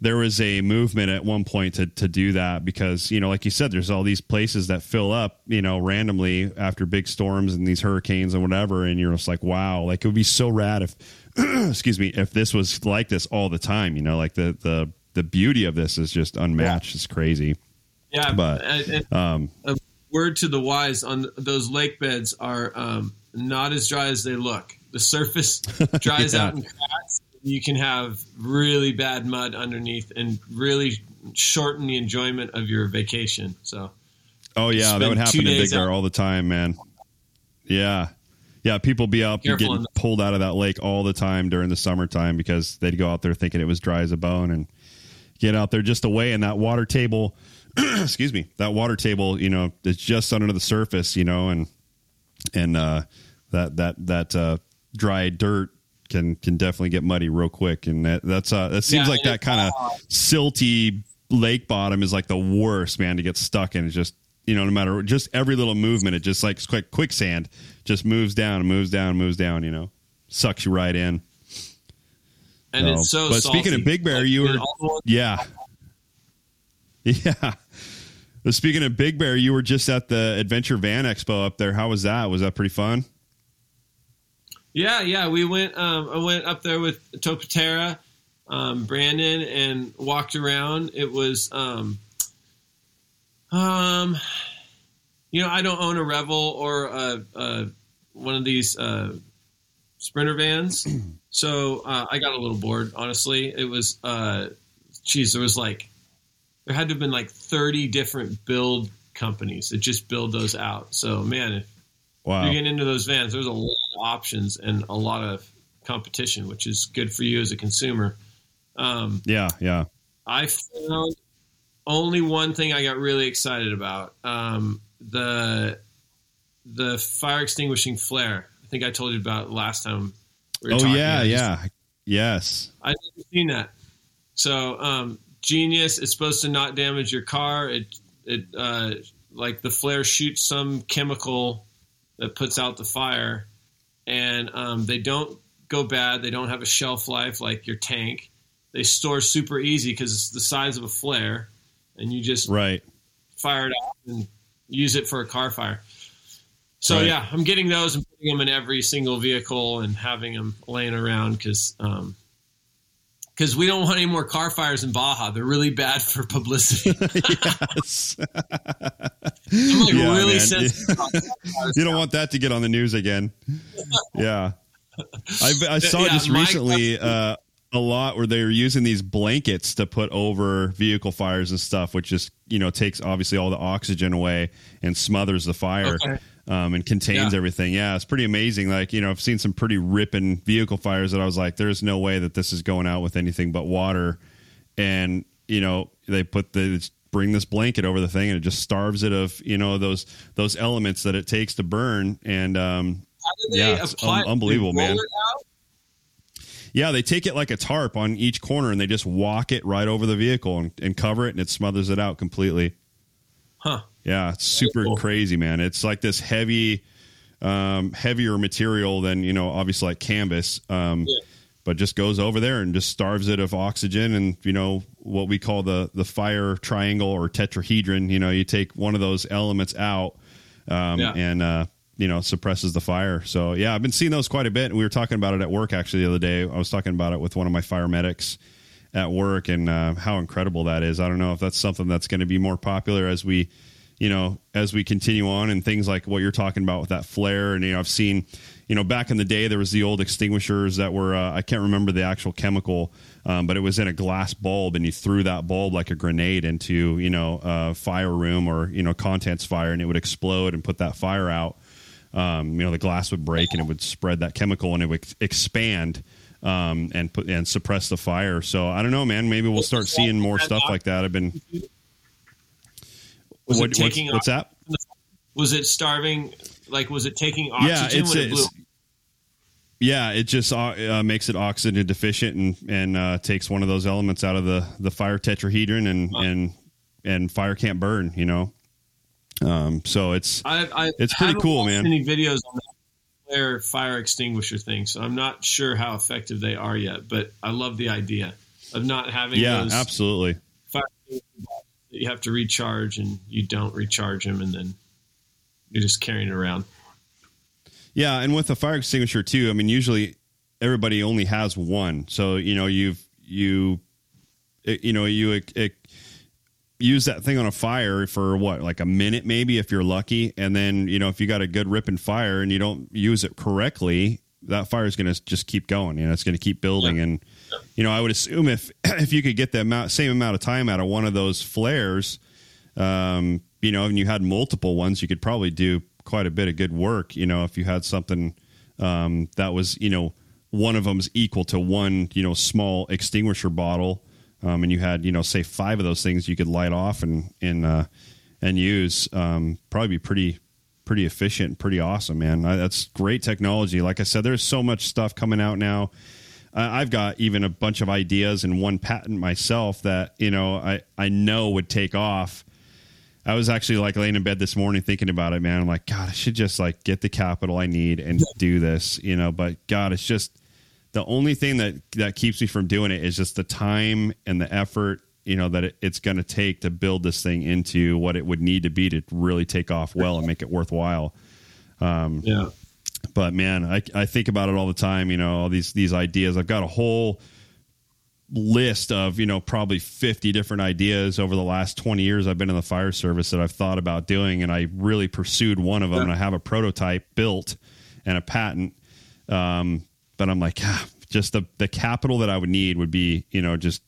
there was a movement at one point to to do that because you know like you said there's all these places that fill up you know randomly after big storms and these hurricanes and whatever and you're just like wow like it would be so rad if excuse me if this was like this all the time you know like the the the beauty of this is just unmatched it's crazy Yeah, But, and, and um a word to the wise on those lake beds are um, not as dry as they look. The surface dries Yeah. out and cracks. You can have really bad mud underneath and really shorten the enjoyment of your vacation. So Oh yeah, that would happen in Big Bear out. all the time, man. Yeah, yeah. People be out Careful getting pulled out of that lake all the time during the summertime because they'd go out there thinking it was dry as a bone and get out there just away and that water table. excuse me, that water table, you know, is just under the surface, you know, and and uh, that that that uh, dry dirt can can definitely get muddy real quick, and that, that's uh, that seems Yeah, like that kind of silty lake bottom is like the worst, man, to get stuck in. It's just you know, no matter just every little movement, it just like quick quicksand, just moves down, moves down, moves down. You know, sucks you right in. and No. it's so. But speaking of Big Bear, Like, you were- ones- Yeah. Yeah. Speaking of Big Bear, you were just at the Adventure Van Expo up there. How was that? Was that pretty fun? Yeah, yeah. We went. Um, I went up there with Topatera, um, Brandon, and walked around. It was, um, um, you know, I don't own a Revel or a, a one of these uh, Sprinter vans, so uh, I got a little bored. Honestly, it was, uh, geez, there was like, there had to have been like thirty different build companies that just build those out. So man, if Wow. you're getting into those vans, there's a lot of options and a lot of competition, which is good for you as a consumer. Um, Yeah, yeah. I found only one thing I got really excited about um, the the fire extinguishing flare. I think I told you about last time. we were Oh talking. yeah, just- yeah. Yes. I've never seen that. So um, genius. It's supposed to not damage your car. It it uh, like the flare shoots some chemical that puts out the fire, and um, they don't go bad. They don't have a shelf life like your tank. They store super easy because it's the size of a flare, and you just Right. fire it up and use it for a car fire. So Right. yeah, I'm getting those and putting them in every single vehicle and having them laying around because because we don't want any more car fires in Baja. They're really bad for publicity. yes. I'm like Yeah, really man. sensitive. about car you don't want that to get on the news again. Yeah. I, I saw Yeah, just recently uh, a lot where they were using these blankets to put over vehicle fires and stuff, which just, you know, takes obviously all the oxygen away and smothers the fire Okay. Um, and contains Yeah. everything. Yeah, it's pretty amazing. Like, you know, I've seen some pretty ripping vehicle fires that I was like, there's no way that this is going out with anything but water. And, you know, they put the, bring this blanket over the thing and it just starves it of, you know, those, those elements that it takes to burn. And, um, How do they Yeah, it's un- unbelievable, man. Yeah, they take it like a tarp on each corner and they just walk it right over the vehicle and, and cover it and it smothers it out completely. Huh. Yeah, it's super cool. crazy, man. It's like this heavy, um, heavier material than you know, obviously like canvas, um, Yeah. but just goes over there and just starves it of oxygen and you know what we call the the fire triangle or tetrahedron. You know, you take one of those elements out, um, Yeah. and uh, you know suppresses the fire. So yeah, I've been seeing those quite a bit. We were talking about it at work actually the other day. I was talking about it with one of my fire medics at work and uh, how incredible that is. I don't know if that's something that's going to be more popular as we, you know, as we continue on and things like what you're talking about with that flare. And you know, I've seen, you know, back in the day there was the old extinguishers that were uh, I can't remember the actual chemical, um, but it was in a glass bulb and you threw that bulb like a grenade into you know a fire room or you know contents fire and it would explode and put that fire out. Um, you know, the glass would break and it would spread that chemical and it would expand um, and put and suppress the fire. So I don't know, man. Maybe we'll start seeing more stuff like that. I've been. Was What- it what's- taking what's, that? Was it starving? Like, was it taking Yeah, oxygen it's, when it blew? yeah, it just uh, uh, makes it oxygen deficient and and uh, takes one of those elements out of the the fire tetrahedron and and and fire can't burn. You know, um, so it's I, I It's pretty haven't cool, man. Any videos on that flare fire extinguisher thing, so I'm not sure how effective they are yet. But I love the idea of not having yeah, absolutely. fire extinguisher boxes that you have to recharge and you don't recharge them, and then you're just carrying it around. Yeah, and with a fire extinguisher too, I mean, usually everybody only has one. So you know, you've you, it, you know, you it, it, use that thing on a fire for what, like a minute maybe, if you're lucky, and then you know, if you got a good ripping fire and you don't use it correctly, that fire is going to just keep going. You know, it's going to keep building, Yeah. and you know, I would assume if if you could get the amount, same amount of time out of one of those flares, um, you know, and you had multiple ones, you could probably do quite a bit of good work. You know, if you had something um, that was, you know, one of them is equal to one, you know, small extinguisher bottle, um, and you had, you know, say five of those things you could light off and and uh, and use, um, probably be pretty pretty efficient, and pretty awesome, man. I, that's great technology. Like I said, there's so much stuff coming out now. I- I've got even a bunch of ideas and one patent myself that you know I I know would take off. I was actually like laying in bed this morning thinking about it, man. I'm like, God, I should just like get the capital I need and do this, you know. But God, it's just the only thing that that keeps me from doing it is just the time and the effort, you know, that it, it's going to take to build this thing into what it would need to be to really take off well and make it worthwhile um, Yeah. But man, I, I think about it all the time. You know, all these these ideas. I've got a whole list of you know probably 50 different ideas over the last 20 years I've been in the fire service that I've thought about doing and I really pursued one of them and I have a prototype built and a patent um, but I'm like ah, just the the capital that I would need would be you know just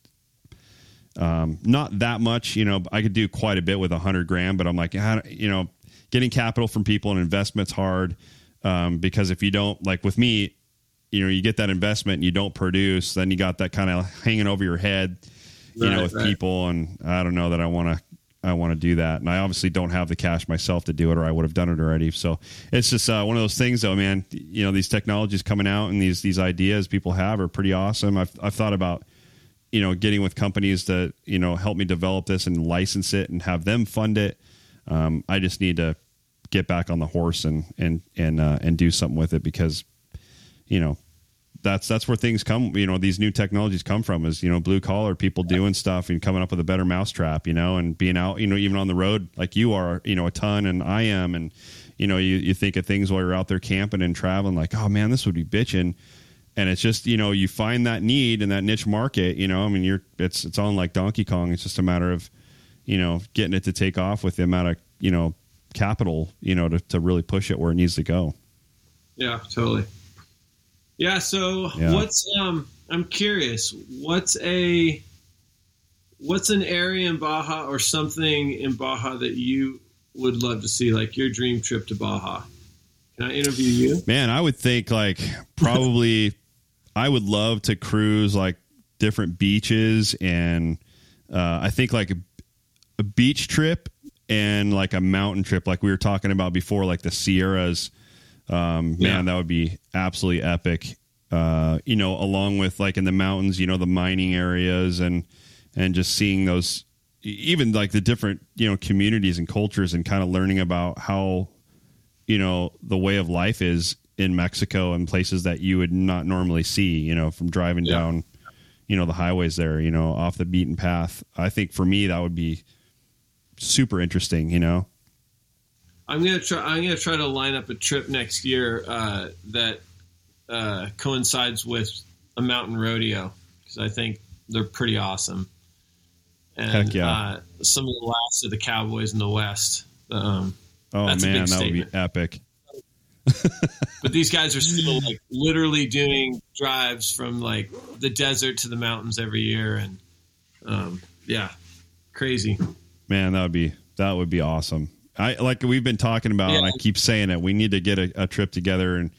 um, not that much you know I could do quite a bit with a hundred grand but I'm like ah, you know getting capital from people and investment's hard um, because if you don't like with me you know you get that investment and you don't produce then you got that kind of hanging over your head you know with right. people. And i don't know that i want to i want to do that. And i obviously don't have the cash myself to do it or i would have done it already. So it's just uh, one of those things though man you know these technologies coming out and these these ideas people have are pretty awesome. I've, I've thought about you know getting with companies to you know help me develop this and license it and have them fund it. Um, i just need to get back on the horse and and and uh, and do something with it because you know that's that's where things come you know these new technologies come from is you know blue collar people doing stuff and coming up with a better mousetrap you know and being out you know even on the road like you are you know a ton and i am and you know you, you think of things while you're out there camping and traveling like oh man this would be bitching and it's just you know you find that need and that niche market you know i mean you're it's it's on like donkey kong it's just a matter of you know getting it to take off with the amount of you know capital you know to, to really push it where it needs to go Yeah, totally. Yeah, so Yeah. what's um I'm curious, what's a what's an area in Baja or something in Baja that you would love to see like your dream trip to Baja? Can I interview you? Man, I would think like probably I would love to cruise like different beaches and uh, I think like a, a beach trip and like a mountain trip like we were talking about before like the Sierras um Yeah. man that would be absolutely epic uh, you know, along with like in the mountains, you know, the mining areas and and just seeing those even like the different you know communities and cultures and kind of learning about how you know the way of life is in Mexico and places that you would not normally see you know from driving Yeah. down you know the highways there you know off the beaten path I think for me that would be super interesting you know I'm gonna try. I'm gonna try to line up a trip next year uh, that uh, coincides with a mountain rodeo because I think they're pretty awesome. And Heck yeah. uh, some of the last of the cowboys in the West. Um, oh man that would be epic but these guys are still like literally doing drives from like the desert to the mountains every year, and um, yeah, crazy. Man, that would be that would be awesome. I like we've been talking about, and I keep saying it. We need to get a, a trip together and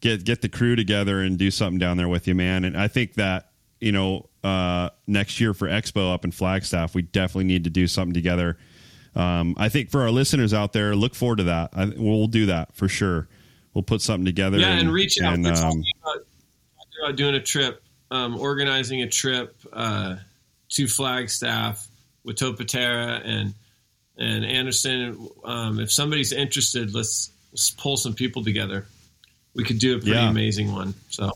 get get the crew together and do something down there with you, man. And I think that you know uh, next year for Expo up in Flagstaff, we definitely need to do something together. Um, I think for our listeners out there, look forward to that. I, we'll do that for sure. We'll put something together. Yeah, and, reach out. and, um, talking about, talking about doing a trip, um, organizing a trip uh, to Flagstaff with Topatera and and Anderson. Um, if somebody's interested, let's, let's pull some people together. We could do a pretty Yeah. amazing one. So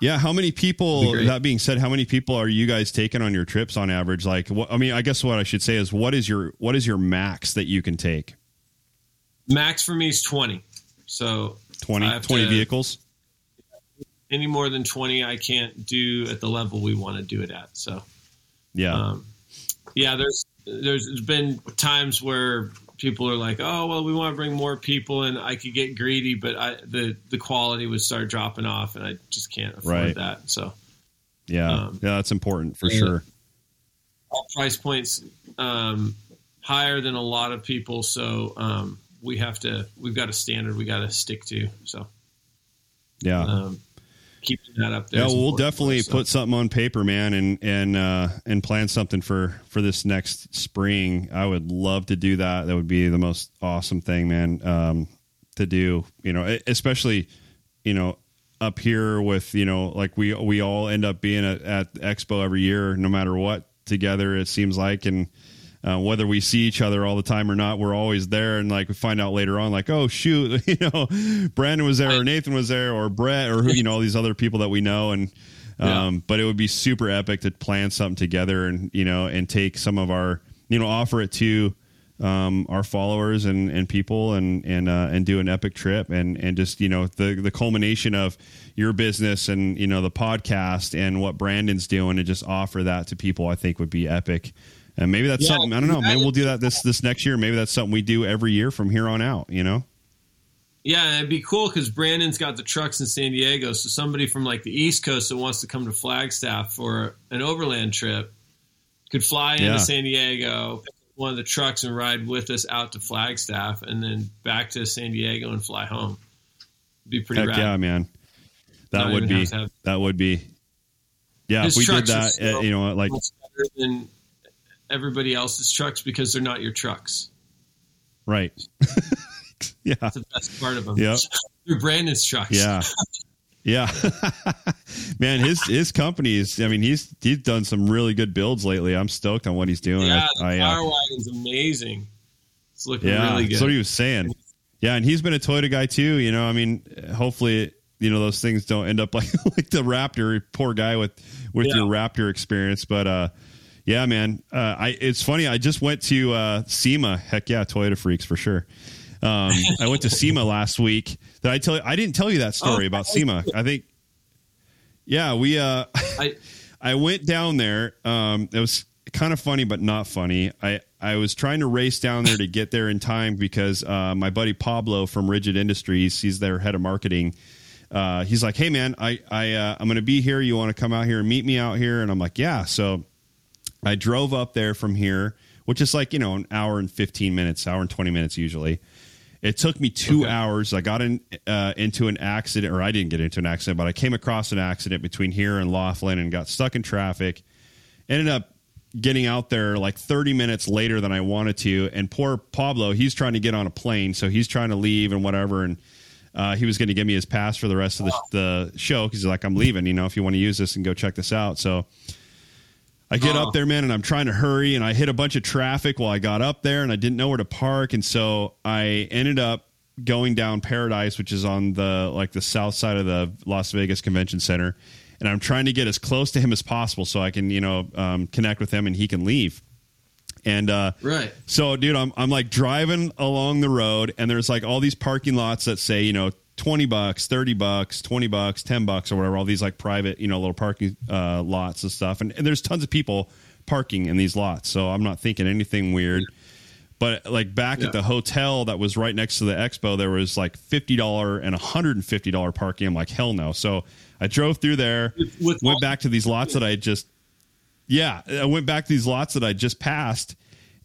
Yeah, how many people? great. That being said, how many people are you guys taking on your trips on average? Like, what, I mean, I guess what I should say is, what is your what is your max that you can take? max for me is twenty. So 20, 20 to- vehicles. any more than twenty, I can't do at the level we want to do it at. So Yeah, um, yeah, there's there's been times where people are like, oh well, we want to bring more people, and I could get greedy, but I the the quality would start dropping off, and I just can't afford Right. that. So yeah, um, yeah. That's important for sure. All price points um, higher than a lot of people, so um, we have to we've got a standard we got to stick to. So Yeah, um, keeping that up there. yeah. We'll definitely us, so. put something on paper, man, and and uh, and plan something for for this next spring. I would love to do that. That would be the most awesome thing, man, um, to do. You know, especially you know up here with you know like we we all end up being at, at expo every year no matter what together it seems like and uh, whether we see each other all the time or not we're always there. And like we find out later on like oh shoot you know brandon was there or nathan was there or brett or who you know all these other people that we know. And um, Yeah. but it would be super epic to plan something together and you know and take some of our you know offer it to um, our followers and, and people and and uh, and do an epic trip and and just you know the the culmination of your business and you know the podcast and what Brandon's doing and just offer that to people I think would be epic and maybe that's Yeah, something I don't know maybe we'll do that this this next year maybe that's something we do every year from here on out you know Yeah, it'd be cool because Brandon's got the trucks in San Diego. So somebody from like the East Coast that wants to come to Flagstaff for an overland trip could fly into Yeah. San Diego, pick one of the trucks, and ride with us out to Flagstaff, and then back to San Diego and fly home. It'd be pretty heck rad. yeah man that Not would be have have- that would be yeah if we did that uh, you know like than everybody else's trucks because they're not your trucks. right yeah That's the best part of them. Yep. They're Brandon's trucks. Yeah. Yeah. Man, his his company is I mean, he's he's done some really good builds lately. I'm stoked on what he's doing. Yeah, the I, Power uh, Wagon's amazing. It's looking yeah, really good. that's what he was saying. Yeah, and he's been a Toyota guy too, you know. I mean, hopefully, you know, those things don't end up like like the Raptor, poor guy with with Yeah. your Raptor experience, but uh yeah, man. Uh, I it's funny. I just went to uh, SEMA. Heck yeah, Toyota freaks for sure. Um, I went to SEMA last week. Did I tell you? I didn't tell you that story Oh, about SEMA. I think. Yeah, we. Uh, I, I went down there. Um, it was kind of funny, but not funny. I, I was trying to race down there to get there in time because uh, my buddy Pablo from Rigid Industries, he's their head of marketing. Uh, he's like, "Hey man, I I uh, I'm going to be here. You want to come out here and meet me out here?" And I'm like, "Yeah." So I drove up there from here, which is like you know an hour and 15 minutes, hour and 20 minutes usually. It took me two Okay. hours. I got in uh, into an accident, or I didn't get into an accident, but I came across an accident between here and Laughlin and got stuck in traffic. Ended up getting out there like 30 minutes later than I wanted to. And poor Pablo, he's trying to get on a plane, so he's trying to leave and whatever. And Uh, he was going to give me his pass for the rest of the, the show because he's like, I'm leaving. You know, if you want to use this and go check this out. So I get Oh. up there, man, and I'm trying to hurry, and I hit a bunch of traffic while I got up there, and I didn't know where to park, and so I ended up going down Paradise, which is on the like the south side of the Las Vegas Convention Center, and I'm trying to get as close to him as possible so I can you know um, connect with him and he can leave. And uh, Right. so, dude, I'm I'm like driving along the road, and there's like all these parking lots that say, you know, twenty bucks, thirty bucks, twenty bucks, ten bucks, or whatever. All these like private, you know, little parking uh, lots and stuff, and, and there's tons of people parking in these lots. So I'm not thinking anything weird. But like back Yeah. at the hotel that was right next to the expo, there was like fifty dollar and hundred and fifty dollar parking. I'm like, hell no. So I drove through there, With- went back to these lots that I just yeah, I went back to these lots that I just passed,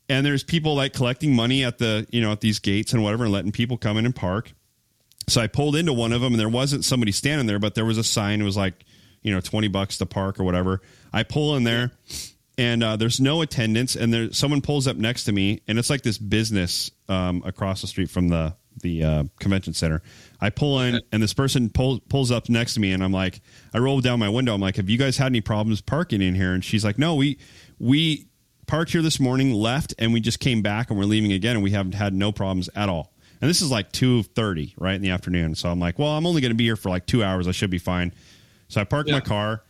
and there's people like collecting money at the you know at these gates and whatever, and letting people come in and park. So I pulled into one of them, and there wasn't somebody standing there, but there was a sign. It was like you know twenty bucks to park or whatever. I pull in there, and uh, there's no attendance, and there someone pulls up next to me, and it's like this business um, across the street from the the uh, convention center. I pull in, and this person pulls pulls up next to me, and I'm like, I roll down my window. I'm like, Have you guys had any problems parking in here? And she's like, No, we we parked here this morning, left, and we just came back, and we're leaving again, and we haven't had no problems at all. And this is like two thirty, right in the afternoon. So I'm like, Well, I'm only going to be here for like two hours. I should be fine. So I park Yeah. my car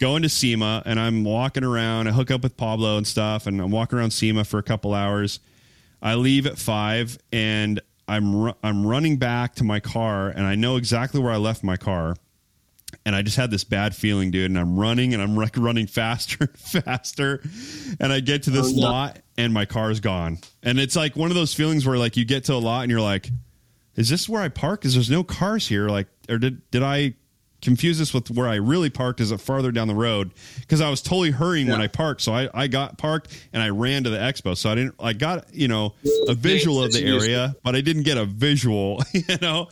go into SEMA and I'm walking around. I hook up with Pablo and stuff, and I'm walking around SEMA for a couple hours. I leave at five, and I'm ru- I'm running back to my car, and I know exactly where I left my car. And I just had this bad feeling, dude. And I'm running, and I'm like running faster and faster. And I get to this Oh, lot, and my car's gone. And it's like one of those feelings where, like, you get to a lot, and you're like, "Is this where I park? Because there's no cars here. Like, or did did I confuse this with where I really parked? Is it farther down the road? Because I was totally hurrying when I parked, so I, I got parked and I ran to the expo. So I didn't. I got you know a visual of the area, but I didn't get a visual. You know.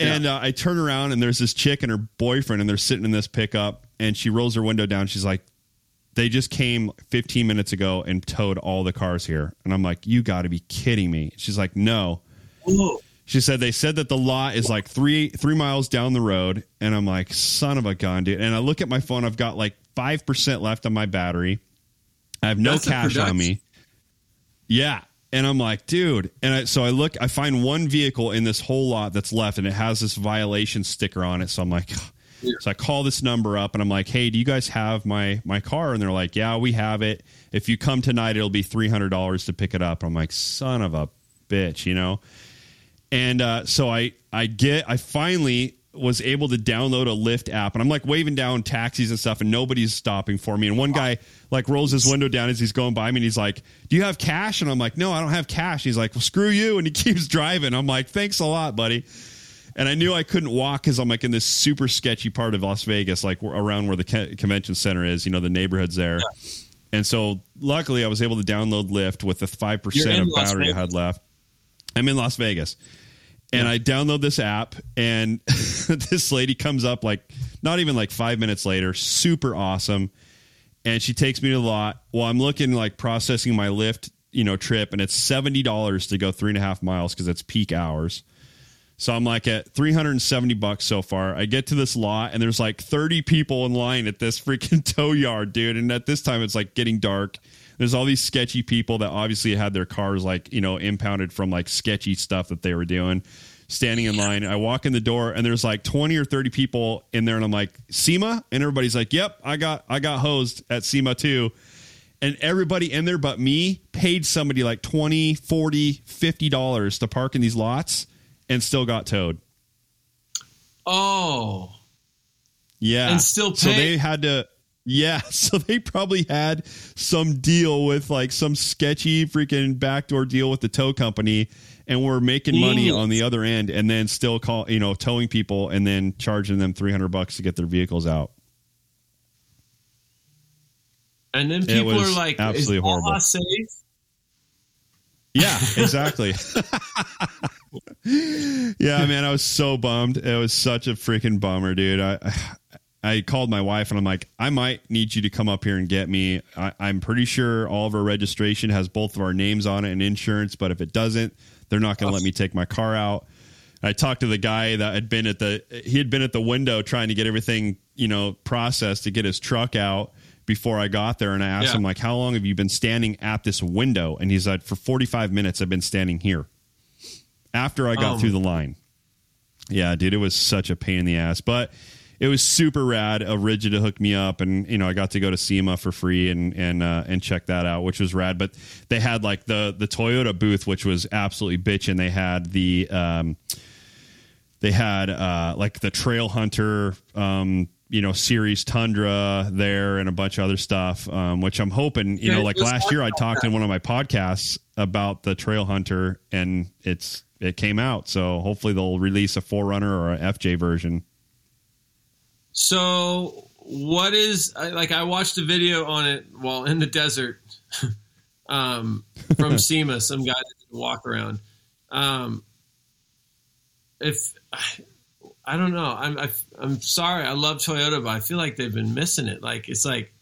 And uh, I turn around and there's this chick and her boyfriend, and they're sitting in this pickup, and she rolls her window down. She's like, "They just came 15 minutes ago and towed all the cars here." And I'm like, "You got to be kidding me!" She's like, "No." Whoa. She said they said that the lot is like three three miles down the road, and I'm like, son of a gun, dude. And I look at my phone, I've got like five percent left on my battery. I have no That's cash on me. Yeah, and I'm like, dude. And I, so I look, I find one vehicle in this whole lot that's left, and it has this violation sticker on it. So I'm like, so I call this number up, and I'm like, hey, do you guys have my my car? And they're like, yeah, we have it. If you come tonight, it'll be three hundred dollars to pick it up. I'm like, son of a bitch, you know. And uh, so I I get I finally was able to download a Lyft app, and I'm like waving down taxis and stuff, and nobody's stopping for me. And one guy like rolls his window down as he's going by me, and he's like, "Do you have cash?" And I'm like, "No, I don't have cash." He's like, "Well, screw you," and he keeps driving. I'm like, "Thanks a lot, buddy." And I knew I couldn't walk because I'm like in this super sketchy part of Las Vegas, like around where the convention center is. You know, the neighborhood's there. And so, luckily, I was able to download Lyft with the five percent of battery I had left. I'm in Las Vegas. And I download this app, and this lady comes up like not even like five minutes later, super awesome. And she takes me to the lot. Well, I'm looking like processing my Lyft, you know, trip, and it's seventy dollars to go three and a half miles because it's peak hours. So I'm like at 370 bucks so far. I get to this lot and there's like 30 people in line at this freaking tow yard, dude. And at this time it's like getting dark. There's all these sketchy people that obviously had their cars like, you know, impounded from like sketchy stuff that they were doing. Standing in line, I walk in the door and there's like 20 or 30 people in there and I'm like, SEMA? And everybody's like, Yep, I got I got hosed at SEMA too and everybody in there but me paid somebody like 20 40 50 dollars to park in these lots and still got towed Oh. yeah And still so they had to yeah so they probably had some deal with like some sketchy freaking backdoor deal with the tow company and we're making money on the other end and then still call you know towing people and then charging them 300 bucks to get their vehicles out And then people are like, absolutely horrible. Safe? Yeah, exactly. yeah, man, I was so bummed. It was such a freaking bummer, dude. I I called my wife and I'm like, I might need you to come up here and get me. I, I'm pretty sure all of our registration has both of our names on it and insurance, but if it doesn't, they're not going to let me take my car out. I talked to the guy that had been at the he had been at the window trying to get everything you know processed to get his truck out before I got there, and I asked Yeah. him like, "How long have you been standing at this window?" And he's like, "For 45 minutes, I've been standing here." After I got Oh. through the line, yeah, dude, it was such a pain in the ass, but it was super rad of Rigid to hook me up, and you know I got to go to SEMA for free and and uh, and check that out, which was rad. But they had like the the Toyota booth, which was absolutely bitchin'. They had the um, they had uh, like the Trail Hunter, um, you know, Series Tundra there, and a bunch of other stuff. Um, which I'm hoping, you Yeah, know, like last year, I talked that. in one of my podcasts about the Trail Hunter, and it's it came out. So hopefully they'll release a 4Runner or a FJ version. So, what is like? I watched a video on it while in the desert um, from SEMA. Some guy that did a walk around. Um, if I don't know, I'm I, I'm sorry. I love Toyota, but I feel like they've been missing it. Like it's like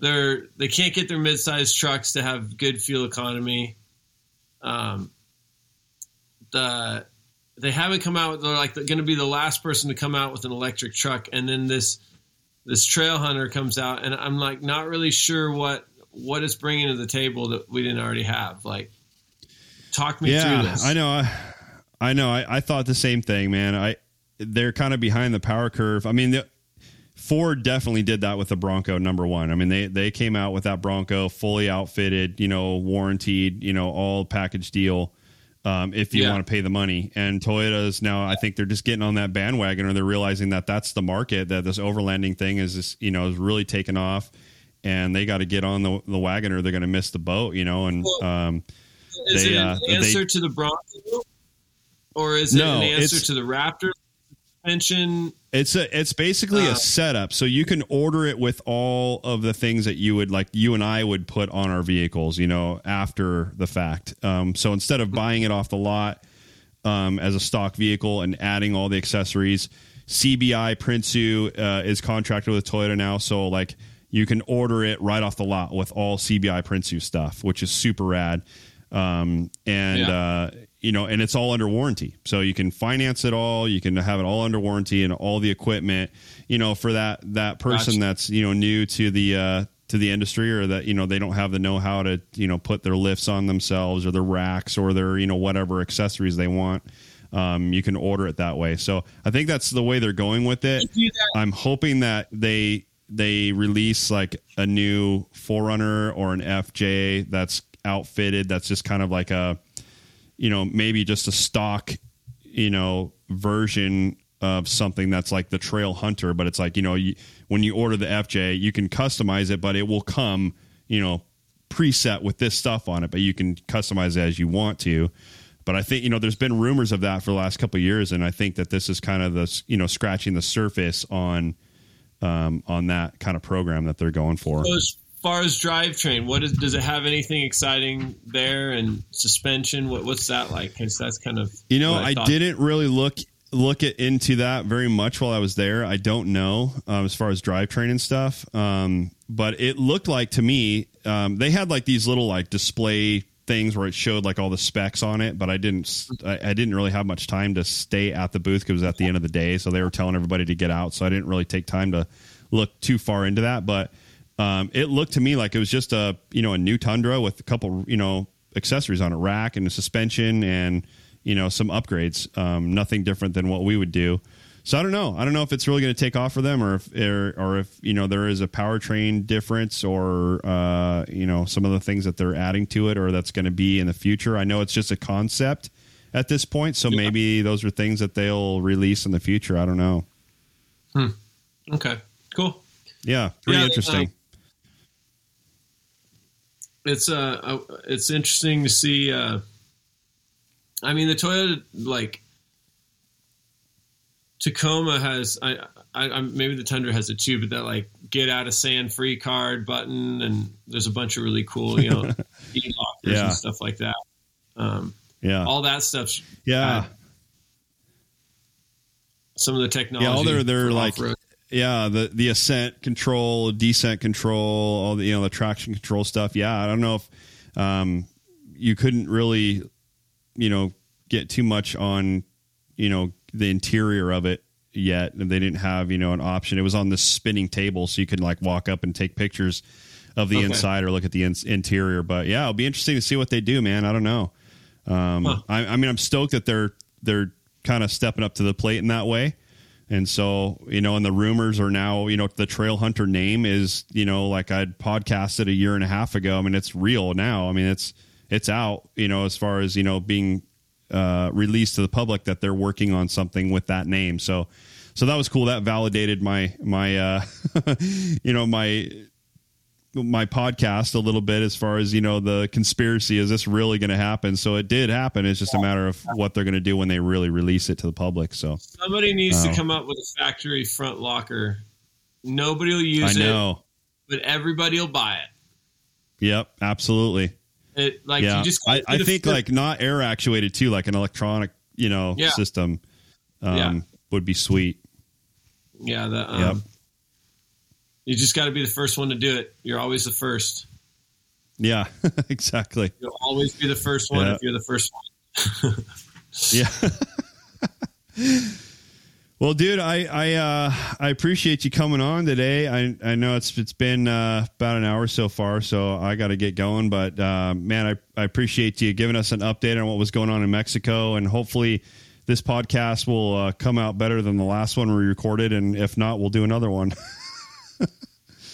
they're they can't get their mid-sized trucks to have good fuel economy. Um, the they haven't come out. They're like going to be the last person to come out with an electric truck, and then this this Trail Hunter comes out, and I'm like not really sure what what it's bringing to the table that we didn't already have. Like, talk me through this. I know. I, I know. I, I thought the same thing, man. I they're kind of behind the power curve. I mean, the, Ford definitely did that with the Bronco number one. I mean, they they came out with that Bronco fully outfitted, you know, warranted, you know, all package deal. Um, if you Yeah. want to pay the money, and Toyota's now, I think they're just getting on that bandwagon, or they're realizing that that's the market that this overlanding thing is, this, you know, is really taking off, and they got to get on the, the wagon, or they're going to miss the boat, you know. And um, is they, it uh, an they- answer to the Bronco, or is it No, an answer to the Raptor suspension? It's a it's basically Uh, a setup. So you can order it with all of the things that you would like you and I would put on our vehicles, you know, after the fact. Um, so instead of buying it off the lot um, as a stock vehicle and adding all the accessories, CBI Prinsu uh, is contracted with Toyota now. So like you can order it right off the lot with all CBI Prinsu stuff, which is super rad. Um, and Yeah. uh, you know, and it's all under warranty. So you can finance it all. You can have it all under warranty and all the equipment. You know, for that that person Gotcha. that's you know new to the uh, to the industry or that you know they don't have the know how to you know put their lifts on themselves or their racks or their you know whatever accessories they want. Um, you can order it that way. So I think that's the way they're going with it. I'm hoping that they they release like a new 4Runner or an FJ that's outfitted. That's just kind of like a you know maybe just a stock you know version of something that's like the Trail Hunter, but it's like you know you, when you order the FJ, you can customize it, but it will come you know preset with this stuff on it, but you can customize it as you want to. But I think you know there's been rumors of that for the last couple years, and I think that this is kind of the you know scratching the surface on um, on that kind of program that they're going for. Far as drivetrain, what is, does it have anything exciting there? And suspension, what, what's that like? Because that's kind of You know, what I, didn't really look look it, into that very much while I was there. I don't know um, as far as drivetrain and stuff, um, but it looked like to me um, they had like these little like display things where it showed like all the specs on it. But I didn't I, I didn't really have much time to stay at the booth because it was at the end of the day, so they were telling everybody to get out. So I didn't really take time to look too far into that, but. Um, it looked to me like it was just a you know a new Tundra with a couple you know accessories on a rack and a suspension and you know some upgrades. Um, nothing different than what we would do. So I don't know. I don't know if it's really going to take off for them, or if or, or if you know there is a powertrain difference, or uh, you know some of the things that they're adding to it, or that's going to be in the future. I know it's just a concept at this point, so maybe those are things that they'll release in the future. I don't know. Okay, cool. Yeah, pretty Yeah, interesting. It's uh, uh it's interesting to see uh i mean the toyota like tacoma has i i I'm, maybe the tundra has it too but that like get out of sand free card button and there's a bunch of really cool you know Yeah. and stuff like that um yeah, all that stuff. yeah. uh, some of the technology Yeah, all their their like off-road. Yeah the the ascent control, descent control, all the you know the traction control stuff. Yeah, I don't know if um, you couldn't really you know get too much on you know the interior of it yet. And They didn't have you know an option. It was on this spinning table, so you could like walk up and take pictures of the Okay. inside or look at the in- interior. But yeah, it'll be interesting to see what they do, man. I don't know. Um, Huh. I, I mean, I'm stoked that they're they're kind of stepping up to the plate in that way. And so, you know, and the rumors are now, you know, the Trail Hunter name is, you know, like I'd podcasted a year and a half ago. I mean, it's real now. I mean, it's it's out, you know, as far as, you know, being uh released to the public that they're working on something with that name. So so that was cool. That validated my my uh you know, my my podcast a little bit as far as you know the conspiracy is this really going to happen so it did happen it's just a matter of what they're going to do when they really release it to the public so Somebody needs Oh. to come up with a factory front locker. Nobody will i use it, but everybody will buy it. yep absolutely It like yeah you just i, I think like not air actuated too like an electronic you know Yeah. system um, Yeah. would be sweet yeah the um, Yep. You just got to be the first one to do it. You're always the first. yeah exactly You'll always be the first one Yeah. if you're the first one. Yeah. well, dude, I I uh, I appreciate you coming on today. I I know it's it's been uh, about an hour so far, so I got to get going. But uh, man, I I appreciate you giving us an update on what was going on in Mexico, and hopefully this podcast will uh, come out better than the last one we recorded. And if not, we'll do another one.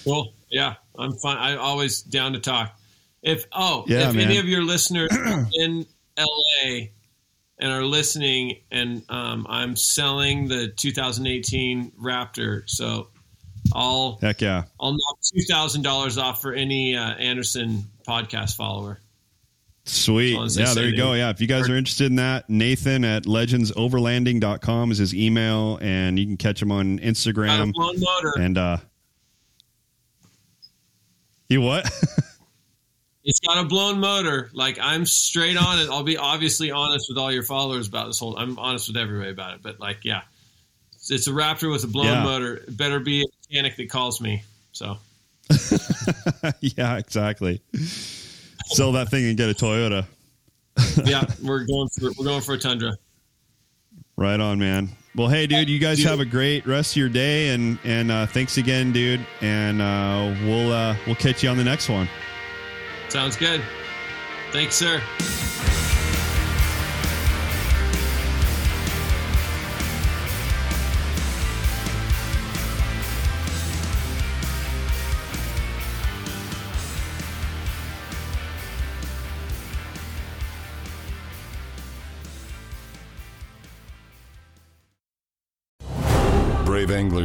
Cool. Yeah, I'm fine. I'm always down to talk. If oh, Yeah, if man. any of your listeners in LA and are listening, and um, I'm selling the 2018 Raptor, so I'll Heck yeah. I'll knock two thousand dollars off for any uh, Anderson podcast follower. Sweet. As as Yeah, there you go. Yeah. If you guys are interested in that, Nathan at legendsoverlanding.com is his email, and you can catch him on Instagram. motor. And uh you what? It's got a blown motor. Like I'm straight on it. I'll be obviously honest with all your followers about this whole. I'm honest with everybody about it. But like, yeah, it's, it's a Raptor with a blown Yeah. motor. It better be a mechanic that calls me. So yeah, exactly. Sell that thing and get a Toyota. yeah, we're going for we're going for a Tundra. Right on, man. Well, hey, dude, you guys Dude. have a great rest of your day, and and uh, thanks again, dude. And uh, we'll uh, we'll catch you on the next one. Sounds good. Thanks, sir.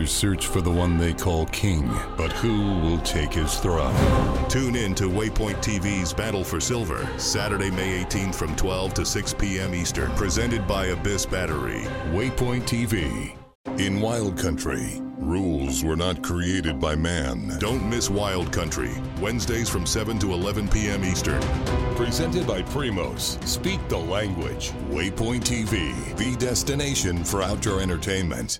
Anglers search for the one they call king, but who will take his throne? Tune in to Waypoint TV's Battle for Silver, Saturday, May 18th from 12 to 6 p.m. Eastern. Presented by Abyss Battery. Waypoint TV. In Wild Country, rules were not created by man. Don't miss Wild Country, Wednesdays from 7 to 11 p.m. Eastern. Presented by Primos. Speak the language. Waypoint TV, the destination for outdoor entertainment.